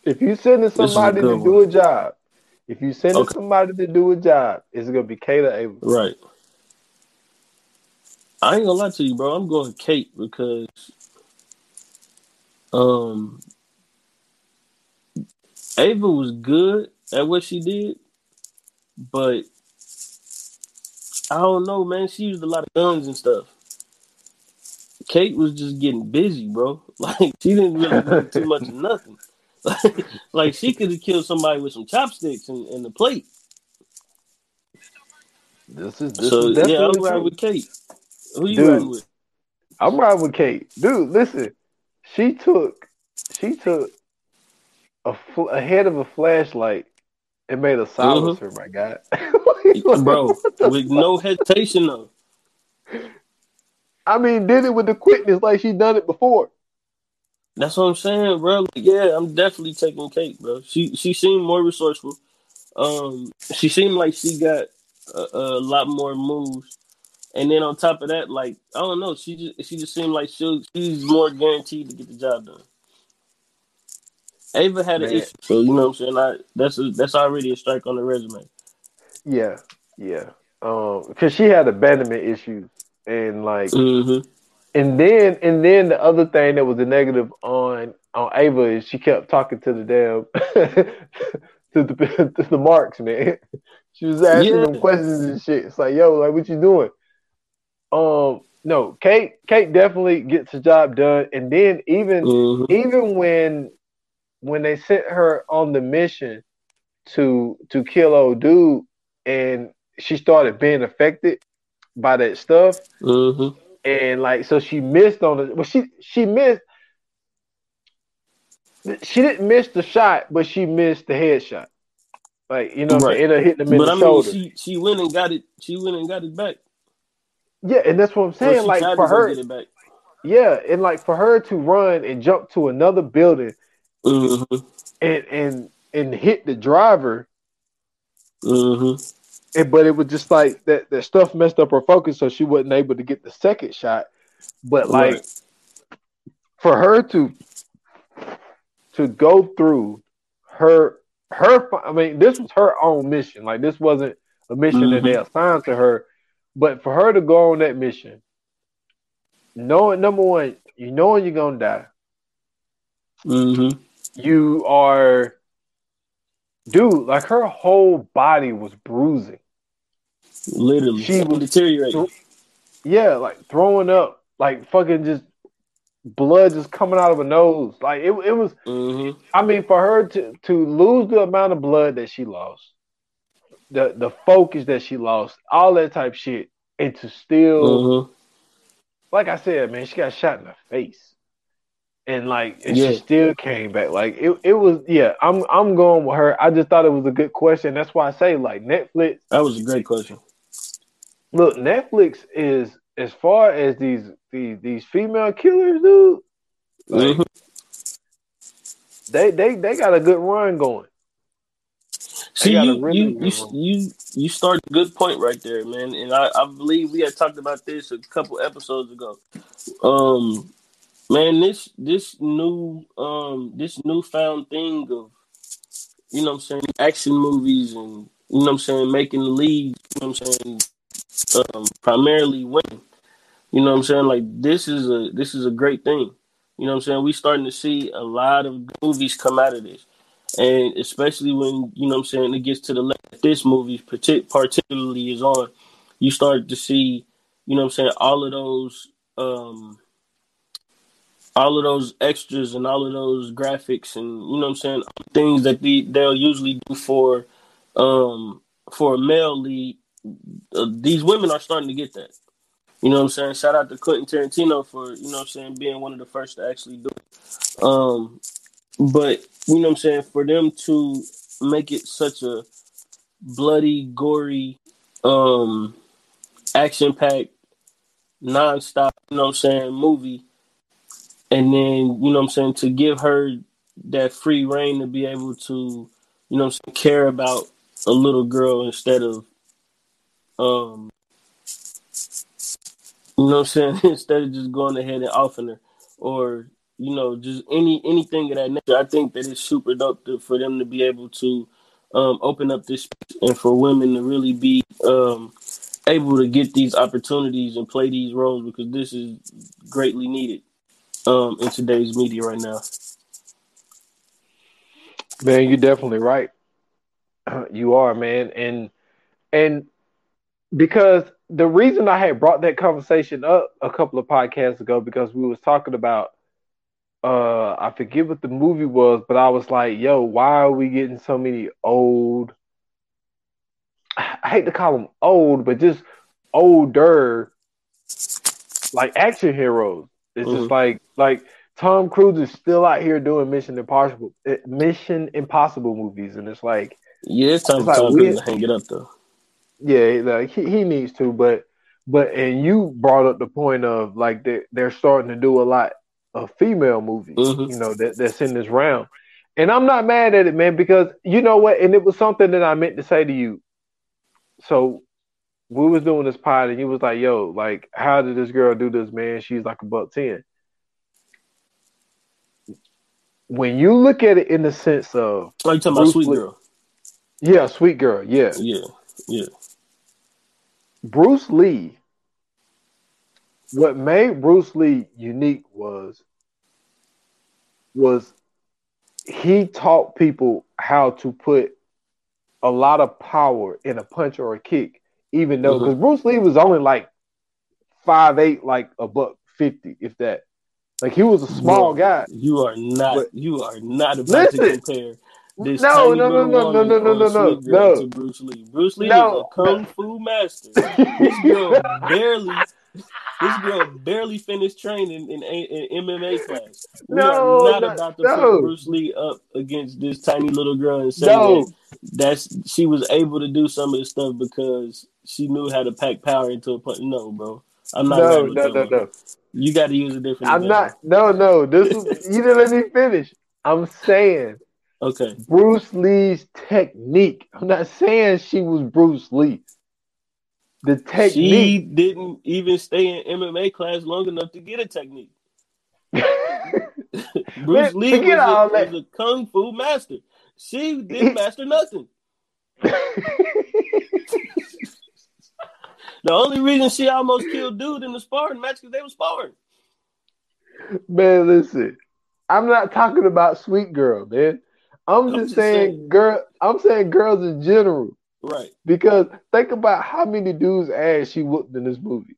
If you sending somebody to good do a job, if you sending Okay. somebody to do a job, is it gonna be Kate or Ava? Right. I ain't gonna lie to you, bro. I'm going Kate because, um, Ava was good at what she did, but I don't know, man. She used a lot of guns and stuff. Kate was just getting busy, bro. Like she didn't really do too much of nothing. Like, like she could have killed somebody with some chopsticks and, and a plate. This is this so is yeah, I'm riding with Kate. Who you Dude. riding with? I'm riding with Kate, dude. Listen, she took she took a, fl- a head of a flashlight and made a uh-huh. silencer. My God, bro, with no hesitation though. I mean, did it with the quickness like she done it before. That's what I'm saying, bro. Like, yeah, I'm definitely taking Kate, bro. She she seemed more resourceful. Um, she seemed like she got a, a lot more moves, and then on top of that, like I don't know, she just she just seemed like she she's more guaranteed to get the job done. Ava had an issue, so you know what I'm saying. I, that's a, that's already a strike on the resume. Yeah, yeah. Um, because she had abandonment issues and like hmm And then and then the other thing that was a negative on on Ava is she kept talking to the damn to the to the marks, man. She was asking Yeah. them questions and shit. It's like, yo, like what you doing? Um, no, Kate Kate definitely gets the job done. And then even hmm even when when they sent her on the mission to to kill old dude and she started being affected by that stuff hmm and like so she missed on it. Well, she she missed. She didn't miss the shot, but she missed the headshot. Like you know, right. it hit them in but the I mean, shoulder. she she went and got it. She went and got it back. Yeah, and that's what I'm saying. like for her, yeah, and like for her to run and jump to another building, mm-hmm. and and and hit the driver. Mm-hmm. And, but it was just like that. That stuff messed up her focus, so she wasn't able to get the second shot. But like right. for her to to go through her her, I mean, this was her own mission. Like this wasn't a mission mm-hmm. that they mm-hmm. assigned to her. But for her to go on that mission, knowing number one, you knowing you're gonna die. Mm-hmm. You are, dude. Like her whole body was bruising. Literally, she was deteriorating. Th- yeah, like throwing up, like fucking just blood just coming out of her nose. Like it, it was. Mm-hmm. I mean, for her to to lose the amount of blood that she lost, the the focus that she lost, all that type shit, and to still, mm-hmm. like I said, man, she got shot in the face, and like and yeah. she still came back. Like it, it was. Yeah, I'm I'm going with her. I just thought it was a good question. That's why I say like Netflix. That was a great question. Look, Netflix is as far as these these these female killers, dude. Like, mm-hmm. They they they got a good run going. See, you, really you, you, you, you start a good point right there, man. And I, I believe we had talked about this a couple episodes ago. Um, man, this this new um this newfound thing of you know I'm saying action movies and you know I'm saying making the lead, you know I'm saying um, primarily women. You know what I'm saying? Like this is a this is a great thing. You know what I'm saying? We starting to see a lot of movies come out of this. And especially when, you know what I'm saying, it gets to the left this movie particularly is on, you start to see, you know what I'm saying, all of those um all of those extras and all of those graphics and you know what I'm saying, things that the, they'll usually do for um for a male lead, uh, these women are starting to get that. You know what I'm saying? Shout out to Quentin Tarantino for, you know what I'm saying, being one of the first to actually do it. Um, but, you know what I'm saying, for them to make it such a bloody, gory, um, action packed, non-stop, you know what I'm saying, movie. And then, you know what I'm saying, to give her that free reign to be able to, you know saying, care about a little girl instead of um you know I'm saying? Instead of just going ahead and offing her or, you know, just any anything of that nature. I think that it's super dope for them to be able to um, open up this and for women to really be um, able to get these opportunities and play these roles because this is greatly needed um, in today's media right now. Man, you're definitely right. You are, man, and and because the reason I had brought that conversation up a couple of podcasts ago because we was talking about uh I forget what the movie was, but I was like, yo, why are we getting so many old I hate to call them old, but just older like action heroes. It's mm-hmm. just like like Tom Cruise is still out here doing Mission Impossible eh, Mission Impossible movies and it's like Yeah, it's time, like Tom Cruise to hang it up though. Yeah, like he, he needs to, but but and you brought up the point of like they're, they're starting to do a lot of female movies, mm-hmm. you know, that that's in this round. And I'm not mad at it, man, because you know what? And it was something that I meant to say to you. So we was doing this pod and he was like, yo, like, how did this girl do this, man? She's like a buck ten. When you look at it in the sense of Oh, you talking about sweet girl. Yeah, sweet girl, yeah. Yeah, yeah. Bruce Lee, what made Bruce Lee unique was was he taught people how to put a lot of power in a punch or a kick, even though because mm-hmm. Bruce Lee was only like five eight, like a buck fifty, if that. Like he was a small guy. You are not. But, you are not about listen, to compare this no, no, no, no, no, no, no, no, no, no. To Bruce Lee. Bruce Lee no, is a kung fu master. this girl barely. this girl barely finished training in, in, in MMA class. We No, are not no, about to no. put Bruce Lee up against this tiny little girl and say No. that that's she was able to do some of this stuff because she knew how to pack power into a punch. No, bro. I'm not. No, no, no, no. You got to use a different. I'm example. not. No, no. This is you didn't let me finish. I'm saying Okay. Bruce Lee's technique. I'm not saying she was Bruce Lee. The technique. She didn't even stay in MMA class long enough to get a technique. Bruce Lee was a, was a kung fu master. She didn't master nothing. The only reason she almost killed dude in the sparring match because they were sparring. man, listen. I'm not talking about sweet girl, man. I'm, I'm just, just saying, saying. girl. I'm saying girls in general. Right. Because think about how many dudes' ass she whooped in this movie.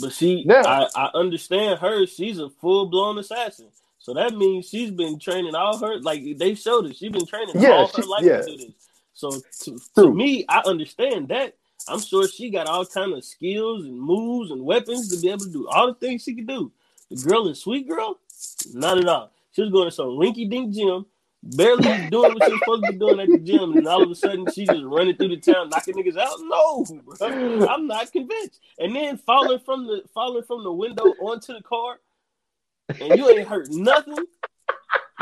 But she, Now- I, I understand her. She's a full blown assassin. So that means she's been training all her, like they showed us, she's been training Yeah, all she- her life yeah. to do this. So to, to me, I understand that. I'm sure she got all kind of skills and moves and weapons to be able to do all the things she could do. The girl in Sweet Girl, not at all. She was going to some rinky dink gym, barely doing what she was supposed to be doing at the gym, and all of a sudden she just running through the town knocking niggas out. No, bro. I'm not convinced. And then falling from the falling from the window onto the car, and you ain't hurt nothing.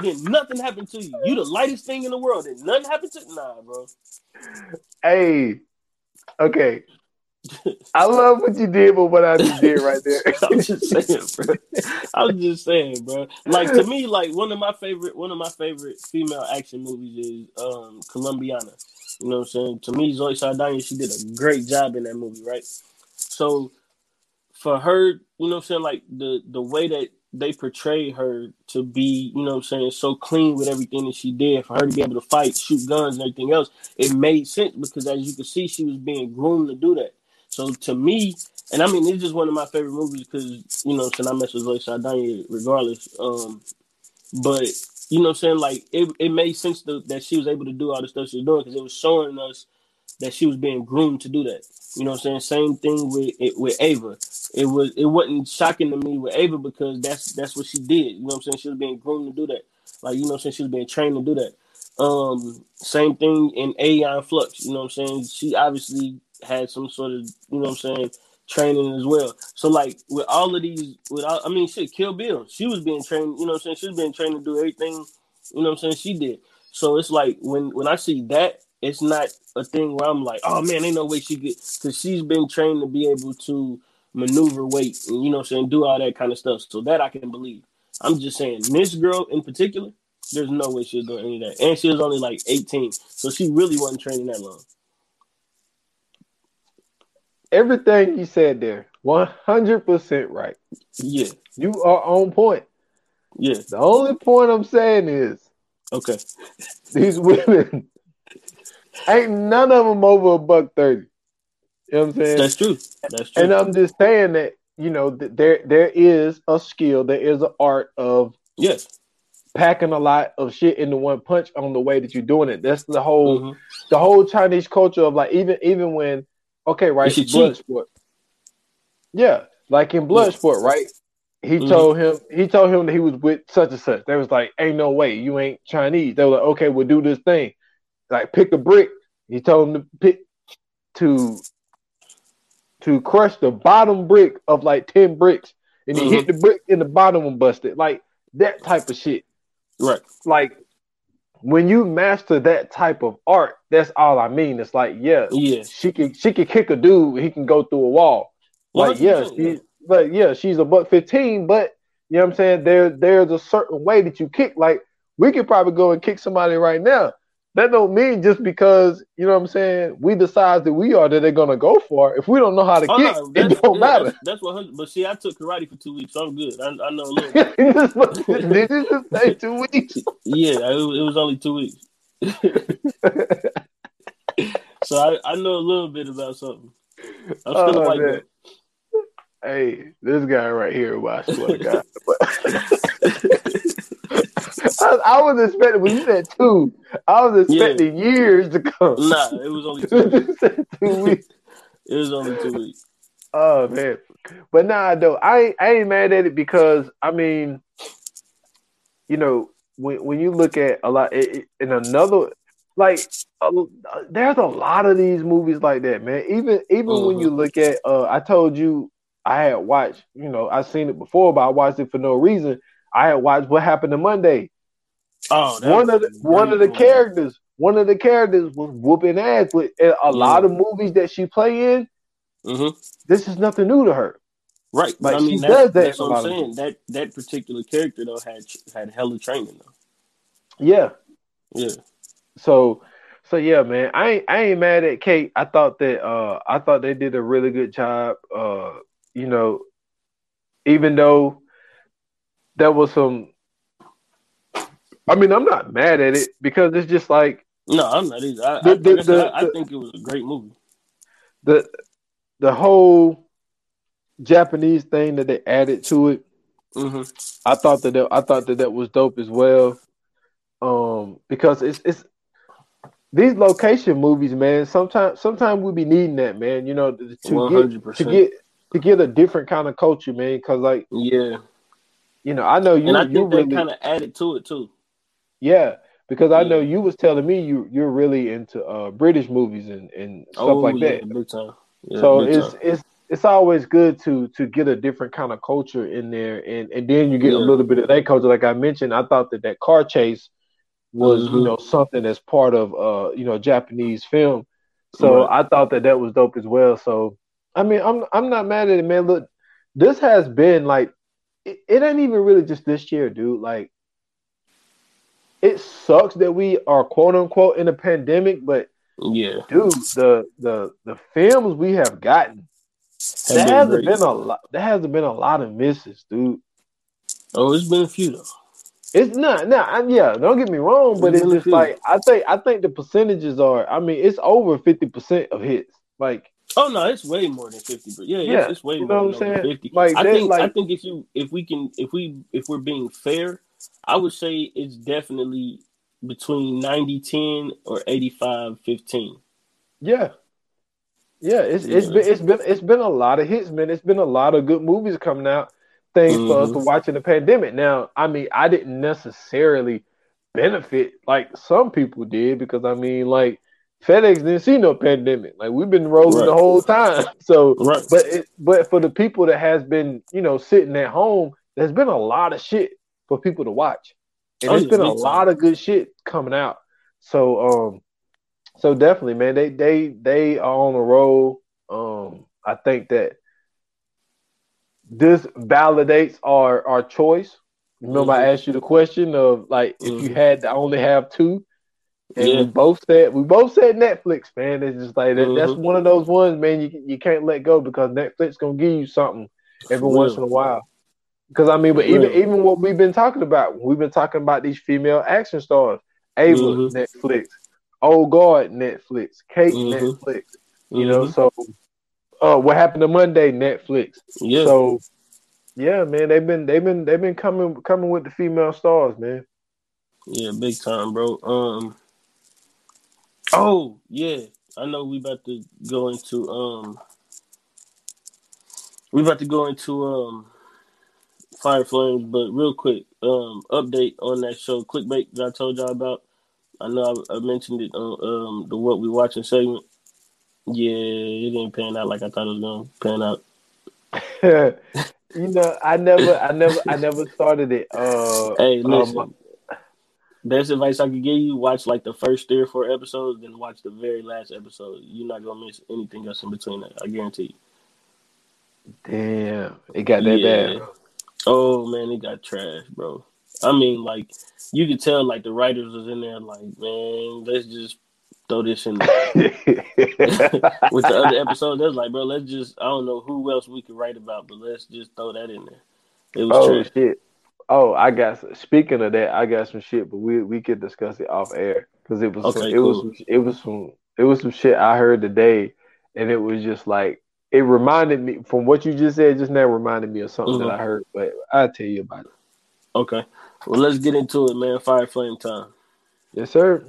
Then nothing happened to you. You the lightest thing in the world. And nothing happened to nah, bro. Hey, okay. I love what you did, but what I just did right there. I'm just saying, bro. I'm just saying, bro. Like to me, like one of my favorite, one of my favorite female action movies is um Colombiana. You know what I'm saying? To me, Zoe Saldana, she did a great job in that movie, right? So for her, you know what I'm saying, like the the way that they portray her to be, you know what I'm saying, so clean with everything that she did, for her to be able to fight, shoot guns and everything else, it made sense because as you can see, she was being groomed to do that. So to me, and I mean, it's just one of my favorite movies because you know, saying I mess with Zoe Saldana regardless. Um, but you know, I'm saying like it, it made sense to, that she was able to do all the stuff she was doing because it was showing us that she was being groomed to do that. You know, what I'm saying same thing with with Ava. It was it wasn't shocking to me with Ava because that's that's what she did. You know, what I'm saying she was being groomed to do that. Like you know, what I'm saying she was being trained to do that. Um, same thing in Aeon Flux. You know what I'm saying? She obviously had some sort of, you know what I'm saying, training as well. So like with all of these, with all, I mean, shit, Kill Bill, she was being trained. You know what I'm saying? She was being trained to do everything. You know what I'm saying? She did. So it's like when when I see that, it's not a thing where I'm like, oh man, ain't no way she could, because she's been trained to be able to maneuver weight and you know what I'm saying, do all that kind of stuff. So that I can believe. I'm just saying, this girl in particular, there's no way she was doing any of that. And she was only like 18. So she really wasn't training that long. Everything you said there, 100% right. Yeah. You are on point. Yeah. The only point I'm saying is Okay. these women ain't none of them over a buck 30. You know what I'm saying? That's true. That's true. And I'm just saying that, you know, th- there there is a skill, there is an art of yes. packing a lot of shit into one punch on the way that you're doing it. That's the whole Mhm. the whole Chinese culture of like even even when okay, right, It's blood cheat. sport. Yeah, like in blood sport, right? He Mhm. told him he told him that he was with such and such. They was like, "Ain't no way, you ain't Chinese." They were like, "Okay, we'll do this thing." Like pick a brick. He told him to pick to to crush the bottom brick of like ten bricks, and he Mhm. hit the brick in the bottom and busted. Like that type of shit Right. like when you master that type of art, that's all I mean. It's like, yeah, Yeah. she can she can kick a dude, he can go through a wall. Like, yeah, she, but yeah, she's a buck fifteen, but you know what I'm saying? There there's a certain way that you kick. Like we could probably go and kick somebody right now. That don't mean just because, you know what I'm saying, we decide that we are that they're gonna go for. If we don't know how to Oh, kick, no, it don't yeah, matter. That's, that's 100. But see, I took karate for two weeks, so I'm good. I, I know a little bit. Did you just say two weeks? Yeah, it, was- it was only two weeks. so I, I know a little bit about something. I'm oh, still Oh, a white man. belt. Hey, this guy right here, well, I swear to God. I, I was expecting when you said two, I was expecting years to come. Nah, it was only two weeks. Two weeks. It was only two weeks. oh man, but nah, though I I ain't mad at it because I mean, you know, when when you look at a lot in another like uh, there's a lot of these movies like that, man. Even even mm-hmm. when you look at uh, I told you I had watched, you know, I seen it before, but I watched it for no reason. I had watched What Happened to Monday. Oh, one of the one of the characters, one of the characters was whooping ass with a lot of movies that she play in. Mm-hmm. This is nothing new to her. Right, but like I mean, that's, that that's what I'm saying. That that particular character though had had hella training though. Yeah, yeah. So, so yeah, man. I ain't I ain't mad at Kate. I thought that uh I thought they did a really good job. Uh, you know, even though there was some I mean, I'm not mad at it because it's just like no, I'm not either. I, the, I, the, I, the, I, think it was a great movie. The the whole Japanese thing that they added to it, mm-hmm. I thought that, that I thought that that was dope as well. Um, because it's it's these location movies, man. Sometimes sometimes we be needing that, man. You know, to 100%. get to get to get a different kind of culture, man. Because like, yeah, you know, I know you. And I think you really, kind of added to it too. Yeah, because I know you was telling me you you're really into uh, British movies and, and stuff oh, like yeah, that. Yeah, so it's time. it's it's always good to to get a different kind of culture in there, and and then you get yeah. a little bit of that culture. Like I mentioned, I thought that that car chase was mm-hmm. you know something that's part of uh you know Japanese film. So right. I thought that that was dope as well. So I mean, I'm I'm not mad at it, man. Look, this has been like it, it ain't even really just this year, dude. Like it sucks that we are quote unquote in a pandemic, but yeah, dude, the the the films we have gotten, there hasn't been a lot. There hasn't been a lot of misses, dude. Oh, it's been a few though. It's not, nah, yeah. Don't get me wrong, but it's, it's just like I think I think the percentages are. I mean, it's over fifty percent of hits. Like, oh no, it's way more than fifty. But yeah, yeah, it's, it's way you more than fifty. Like, I think like, I think if you if we can if we if we're being fair, I would say it's definitely between 90-10 or 85-15. Yeah. Yeah, it's yeah. it's been it's been it's been a lot of hits, man. It's been a lot of good movies coming out. Things mm-hmm. for us to mm-hmm. watch in the pandemic. Now, I mean, I didn't necessarily benefit like some people did because I mean, like FedEx didn't see no pandemic. Like we've been rolling right. the whole time. So, right. but it, but for the people that has been, you know, sitting at home, there's been a lot of shit for people to watch. And oh, there's been a lot of good shit coming out. So um so definitely man, they they they are on a roll. Um I think that this validates our our choice. Remember mm-hmm. I asked you the question of like if mm-hmm. you had to only have two. And yeah. we both said we both said Netflix, man. It's just like mm-hmm. that's one of those ones, man. You you can't let go because Netflix gonna give you something every once in a while. Because I mean, but even even what we've been talking about, we've been talking about these female action stars. Ava mm-hmm. Netflix, Oh God Netflix, Kate mm-hmm. Netflix. You mm-hmm. know, so uh, what happened to Monday Netflix? Yeah. So yeah, man, they've been they've been they've been coming coming with the female stars, man. Yeah, big time, bro. Um. Oh yeah, I know we about to go into um. We about to go into um Fire Flames, but real quick, um, update on that show, Clickbait that I told y'all about. I know I, I mentioned it on um, the What We Watching segment. Yeah, it didn't pan out like I thought it was gonna pan out. you know, I never, I never, I never started it. Uh, hey, um, listen. Um, best advice I could give you: watch like the first three or four episodes, then watch the very last episode. You're not gonna miss anything else in between that. I guarantee you. Damn, it got that yeah. bad. Oh man, it got trash, bro. I mean, like you could tell, like the writers was in there, like, man, let's just throw this in there. With the other episodes, that's like, bro, let's just I don't know who else we could write about, but let's just throw that in there. It was oh trash. shit. Oh, I got. Speaking of that, I got some shit, but we we could discuss it off air because it was okay, some, it was some, it was some it was some shit I heard today, and it was just like it reminded me from what you just said just now reminded me of something mm-hmm. that I heard, but I'll tell you about it. Okay. Well let's get into it, man. Fire flame time. Yes, sir.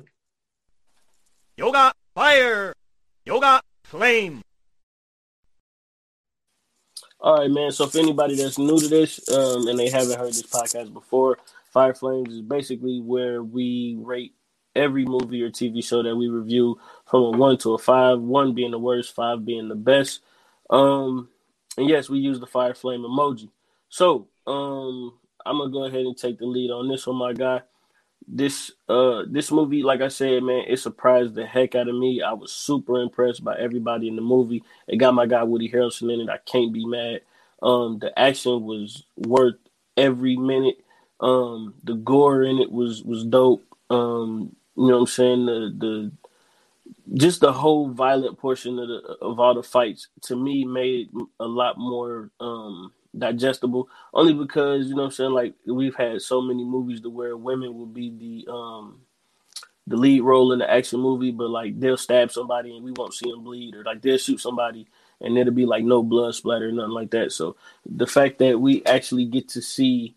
Yoga fire. Yoga flame. All right, man. So, for anybody that's new to this um, and they haven't heard this podcast before, Fire Flames is basically where we rate every movie or TV show that we review from a one to a five, one being the worst, five being the best. Um, and yes, we use the fire flame emoji. So, um, I'm gonna go ahead and take the lead on this one, my guy this uh this movie, like I said, man, it surprised the heck out of me. I was super impressed by everybody in the movie. It got my guy Woody Harrelson in it. I can't be mad. Um, the action was worth every minute. Um, the gore in it was was dope. Um, you know what I'm saying? The the just the whole violent portion of the of all the fights to me made a lot more um digestible. Only because you know I'm saying like we've had so many movies to where women will be the um the lead role in the action movie but like they'll stab somebody and we won't see them bleed or like they'll shoot somebody and it'll be like no blood splatter nothing like that. So the fact that we actually get to see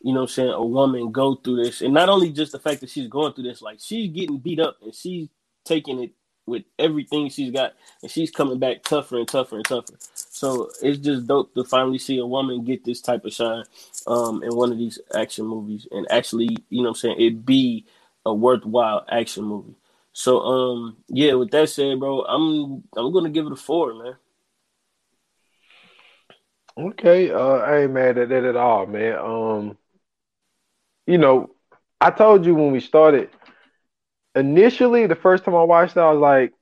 you know I'm saying a woman go through this and not only just the fact that she's going through this like she's getting beat up and she's taking it with everything she's got, and she's coming back tougher and tougher and tougher. So it's just dope to finally see a woman get this type of shine um, in one of these action movies, and actually, you know, I'm saying it be a worthwhile action movie. So, um, yeah, with that said, bro, I'm I'm gonna give it a four, man. Okay, uh, I ain't mad at that at all, man. Um, you know, I told you when we started initially the first time I watched it, I was like,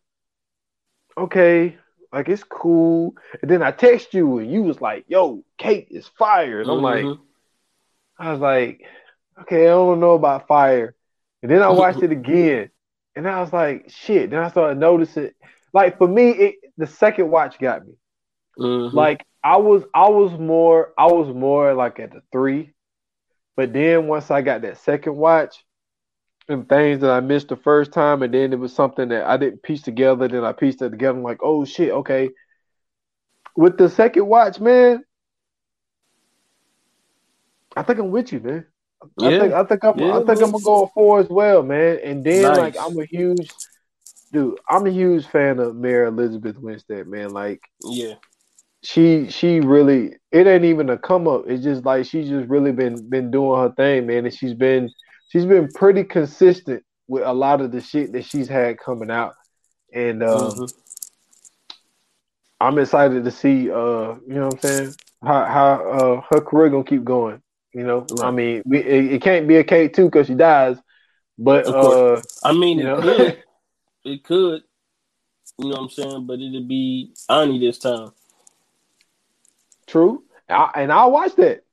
okay, like it's cool. And then I text you and you was like, yo, Kate is fired. I'm mm-hmm. like, I was like, okay, I don't know about fire. And then I watched it again. And I was like, shit. Then I started noticing, like for me, it the second watch got me. Mm-hmm. Like I was, I was more, I was more like at the three, but then once I got that second watch, and things that I missed the first time, and then it was something that I didn't piece together. Then I pieced it together. I'm like, oh shit, okay. With the second watch, man, I think I'm with you, man. Yeah. I think I think I'm yeah, I think I'm gonna go four as well, man. And then nice. like I'm a huge dude. I'm a huge fan of Mary Elizabeth Winstead, man. Like yeah, she she really it ain't even a come up. It's just like she's just really been been doing her thing, man. And she's been she's been pretty consistent with a lot of the shit that she's had coming out, and um, mm-hmm. I'm excited to see. Uh, you know what I'm saying? How how uh, her career gonna keep going? You know, right. I mean, we, it, it, can't be a K two because she dies, but uh, I mean, it know? could, it could. You know what I'm saying? But it'd be Ani this time. True, I, and I'll watch that.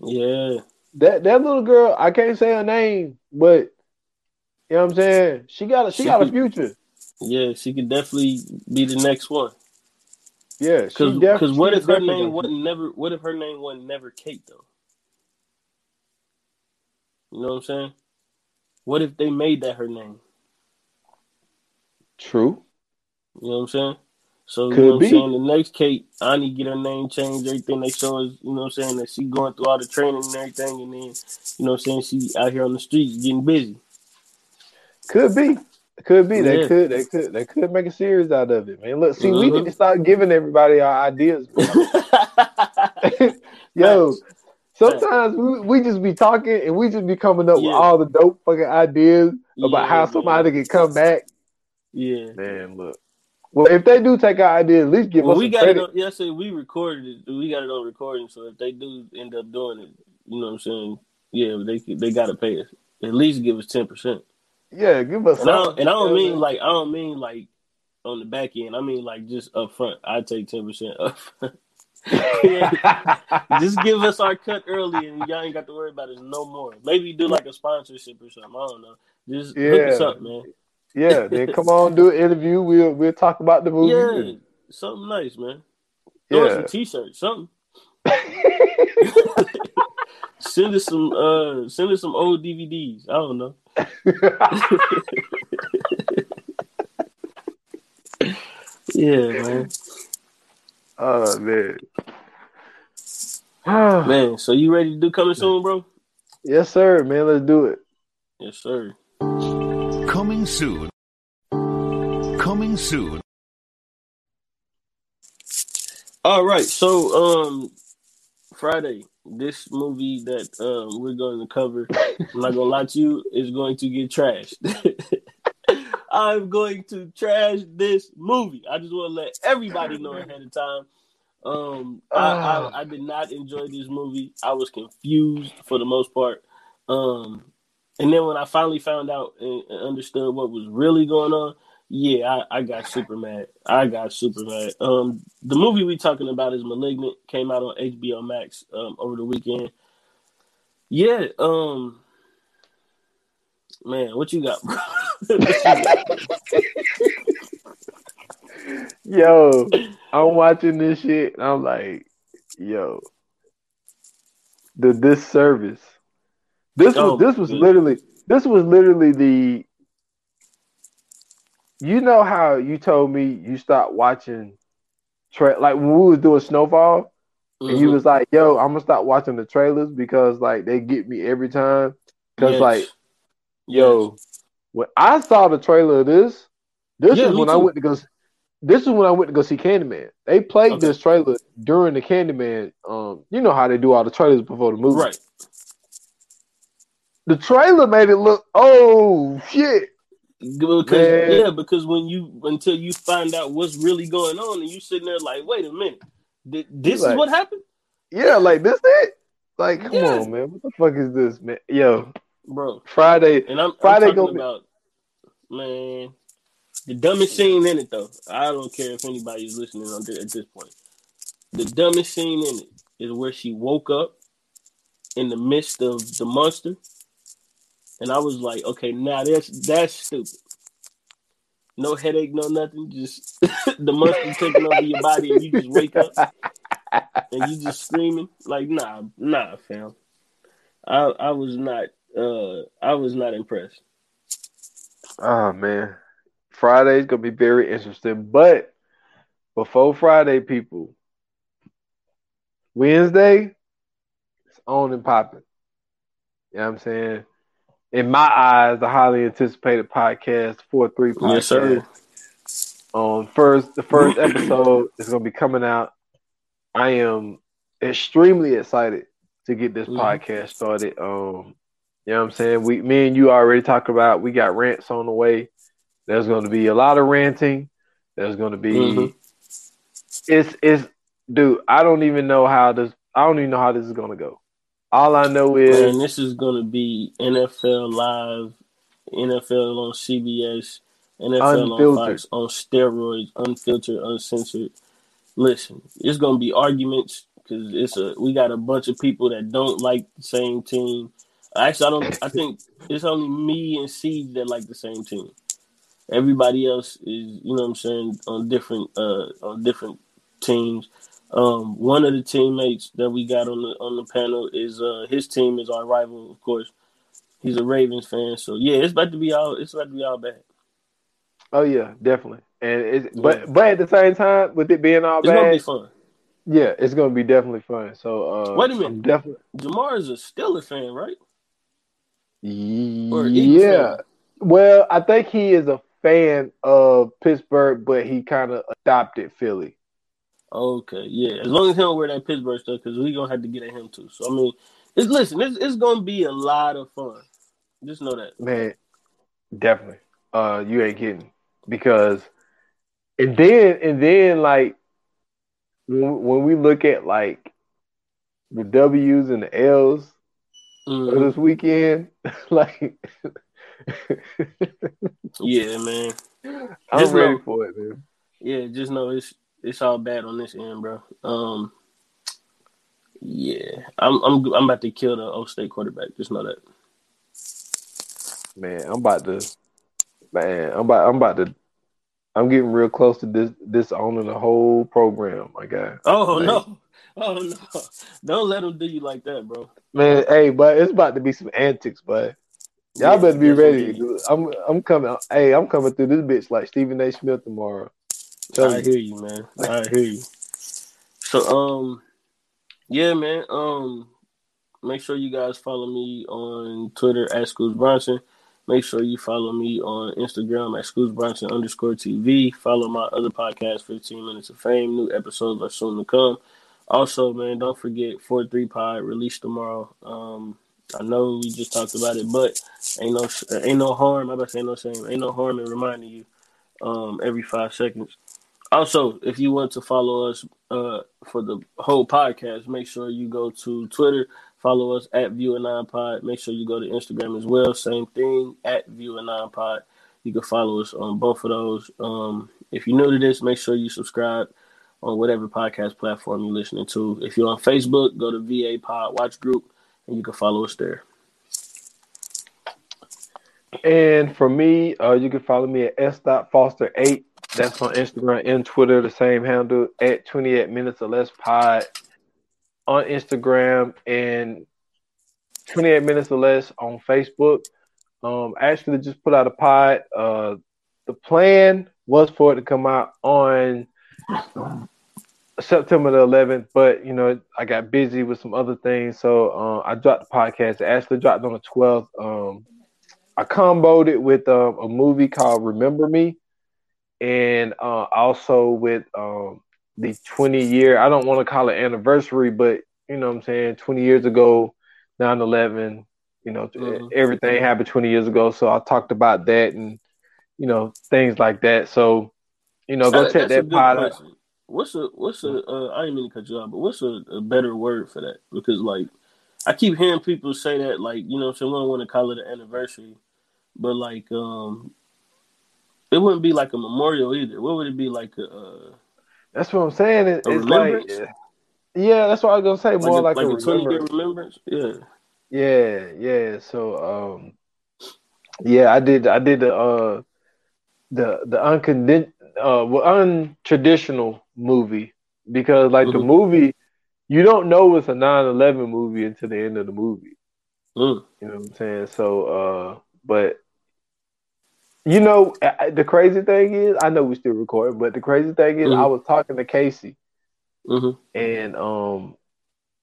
Yeah, that that little girl, I can't say her name, but you know what I'm saying? She got a she, she got could, a future. Yeah, she could definitely be the next one. Yeah, because because what if her name wasn't never? What if her name wasn't never Kate though? You know what I'm saying? What if they made that her name? True. You know what I'm saying? So Could you know what I'm saying? The next Kate, I need to get her name changed, everything they show us, you know what I'm saying, that she going through all the training and everything, and then, you know what I'm saying, she out here on the streets getting busy. Could be. Could be. Yeah. They could they could they could make a series out of it, man. Look, see, mm-hmm. we need to start giving everybody our ideas. Yo, sometimes we, we just be talking and we just be coming up yeah. with all the dope fucking ideas about yeah, how somebody man. can come back. Yeah. Man, look. Well, if they do take our idea, at least give well, us. We got credit. it. On, yeah, say we recorded it. We got it on recording. So if they do end up doing it, you know what I'm saying? Yeah, they they got to pay us. At least give us ten percent. Yeah, give us. And I, don't, and I don't mean like I don't mean like on the back end. I mean like just up front. I take ten percent up. just give us our cut early, and y'all ain't got to worry about it no more. Maybe do like a sponsorship or something. I don't know. Just yeah. hook us up, man. Yeah, then come on, do an interview. We'll we'll talk about the movie. Yeah, something nice, man. Throw yeah. some t-shirts, something. send us some uh send us some old DVDs. I don't know. yeah, man. Oh man. man, so you ready to do coming soon, bro? Yes, sir, man. Let's do it. Yes, sir. Coming soon. Coming soon. All right, so um, Friday, this movie that um we're going to cover, I'm not gonna lie to you, is going to get trashed. I'm going to trash this movie. I just want to let everybody know ahead of time. Um, I, I, I did not enjoy this movie. I was confused for the most part. Um, and then when I finally found out and, understood what was really going on, yeah, I, I got super mad. I got super mad. Um, the movie we talking about is *Malignant*. Came out on HBO Max um, over the weekend. Yeah, um, man, what you got? Yo, I'm watching this shit I'm like, yo, the disservice. This was Oh, this was good. literally this was literally the you know how you told me you stopped watching tra- like when we was doing snowfall and you Mhm. was like yo i'm gonna stop watching the trailers because like they get me every time because Yes. like Yes. yo when i saw the trailer of this this Yeah, is when i went to go this is when i went to go see candyman they played Okay. this trailer during the candyman um you know how they do all the trailers before the movie right. The trailer made it look oh shit. Because Man. yeah, because when you until you find out what's really going on, and you sitting there like, wait a minute, Th- this like- is what happened, yeah like this it? Like come on man. What the fuck is this man? Yo bro. friday And I'm, Friday I'm talking gonna be- about man, the dumbest scene in it though. I don't care if anybody's listening on this, at this point. The dumbest scene in it is where she woke up in the midst of the monster, and I was like, okay, now that's that's stupid. No headache, no nothing. Just the monster taking over your body, and you just wake up and you just screaming like, nah, nah, fam. I I was not uh I was not impressed. Oh man, Friday's gonna be very interesting. But before Friday, people, Wednesday, it's on and popping. You know what I'm saying? In my eyes, the highly anticipated podcast, four three podcast. Yes, sir. Um, first the first episode is gonna be coming out. I am extremely excited to get this Mhm. podcast started. Um, you know what I'm saying? We me and you already talked about we got rants on the way. There's gonna be a lot of ranting. There's gonna be Mhm. it's it's dude, I don't even know how this I don't even know how this is gonna go. All I know is Man, this is gonna be NFL live, NFL on CBS, NFL Unfiltered. on Fox, on steroids, unfiltered, uncensored. Listen, it's gonna be arguments because it's a we got a bunch of people that don't like the same team. Actually, I don't. I think it's only me and Siege that like the same team. Everybody else is, you know, what I'm saying, on different uh on different teams. Um, one of the teammates that we got on the on the panel is uh his team is our rival, of course. He's a Ravens fan, so yeah, it's about to be all it's about to be all bad. oh yeah, definitely. And it's Yeah. but but at the same time, with it being all It's gonna be bad, fun. yeah, it's gonna be definitely fun. So uh Wait a minute. I'm definitely Jamar is still a Steelers fan, right? Or Yeah. fan? Well, I think he is a fan of Pittsburgh, but he kind of adopted Philly. Okay, yeah. As long as he don't wear that Pittsburgh stuff, because we gonna have to get at him too. So I mean, it's listen, it's it's gonna be a lot of fun. Just know that. Man, definitely. Uh, you ain't kidding because, and then and then like when when we look at like the W's and the L's Mhm. of this weekend, like Yeah, man. I'm Just ready know- for it, man. Yeah, just know it's it's all bad on this end, bro. Um, yeah, I'm I'm I'm about to kill the O State quarterback. Just know that. Man, I'm about to, man, I'm about, I'm about to, I'm getting real close to this, this owning the whole program, my guy. Oh Like- no, oh no! Don't let him do you like that, bro. Man, hey, but it's about to be some antics, but y'all Yeah, better be ready. I'm, I'm coming. Hey, I'm coming through this bitch like Stephen A. Smith tomorrow. I hear you, man. I hear you. So, um, yeah, man. Um, make sure you guys follow me on Twitter at Scoots Bronson. Make sure you follow me on Instagram at Scoots Bronson underscore TV. Follow my other podcast, 15 Minutes of Fame. New episodes are soon to come. Also, man, don't forget 4 3 Pod released tomorrow. Um, I know we just talked about it, but ain't no ain't no harm. I'm about to say no shame. Ain't no harm in reminding you um, every five seconds. Also, if you want to follow us uh, for the whole podcast, make sure you go to Twitter, follow us at View and Nine Pod. Make sure you go to Instagram as well. Same thing at View and Nine Pod. You can follow us on both of those. Um, if you're new to this, make sure you subscribe on whatever podcast platform you're listening to. If you're on Facebook, go to VA Pod Watch Group and you can follow us there. And for me, uh, you can follow me at s.foster8. That's on Instagram and Twitter, the same handle at 28 minutes or less pod on Instagram and 28 minutes or less on Facebook. Um, actually just put out a pod. Uh, the plan was for it to come out on September the 11th, but you know I got busy with some other things, so uh, I dropped the podcast. It actually dropped on the 12th. Um, I comboed it with uh, a movie called Remember Me, and uh, also with um, the 20 year. I don't want to call it anniversary, but you know what I'm saying. 20 years ago, 9/11. You know mm-hmm. everything happened 20 years ago, so I talked about that and you know things like that. So you know, go check that pod out what's a what's a uh, I didn't mean to cut you off, but what's a, a, better word for that? Because like I keep hearing people say that, like you know, so we don't want to call it an anniversary, but like um, it wouldn't be like a memorial either. What would it be like? A, uh, that's what I'm saying. It, it's like yeah, that's what I was gonna say. More like, like, like a, a twenty year remembrance. Yeah, yeah, yeah. So um, yeah, I did. I did the uh the the uh well, untraditional movie because like mm-hmm. the movie you don't know it's a 9-11 movie until the end of the movie mm. you know what i'm saying so uh but you know the crazy thing is i know we still recording but the crazy thing is mm-hmm. i was talking to casey mm-hmm. and um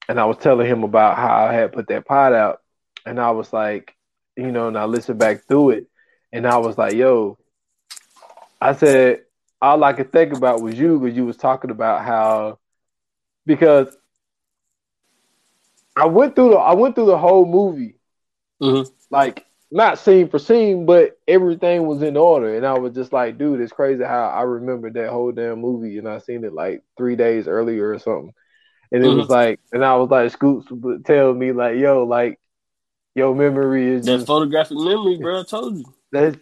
and i was telling him about how i had put that pot out and i was like you know and i listened back through it and i was like yo i said all I could think about was you because you was talking about how because I went through the I went through the whole movie, mm-hmm. like not scene for scene, but everything was in order, and I was just like, dude, it's crazy how I remember that whole damn movie, and I seen it like three days earlier or something, and it mm-hmm. was like, and I was like, Scoots would tell me like, yo, like, your memory is that just, photographic memory, bro. I told you that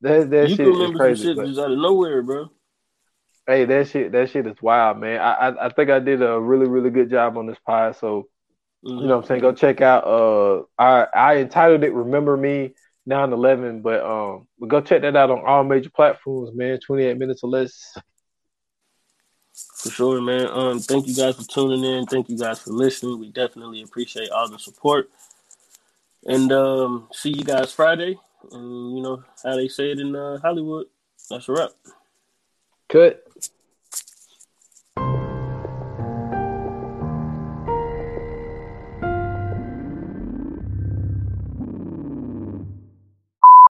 that that you shit can remember is crazy, shit just out of nowhere, bro. Hey, that shit, that shit is wild, man. I, I, I think I did a really, really good job on this pod. So. You know, what I'm saying, go check out. Uh, I, I entitled it "Remember Me 9/11," but um, but go check that out on all major platforms, man. 28 minutes or less. For sure, man. Um, thank you guys for tuning in. Thank you guys for listening. We definitely appreciate all the support. And um, see you guys Friday. And you know how they say it in uh, Hollywood. That's a wrap. Cut.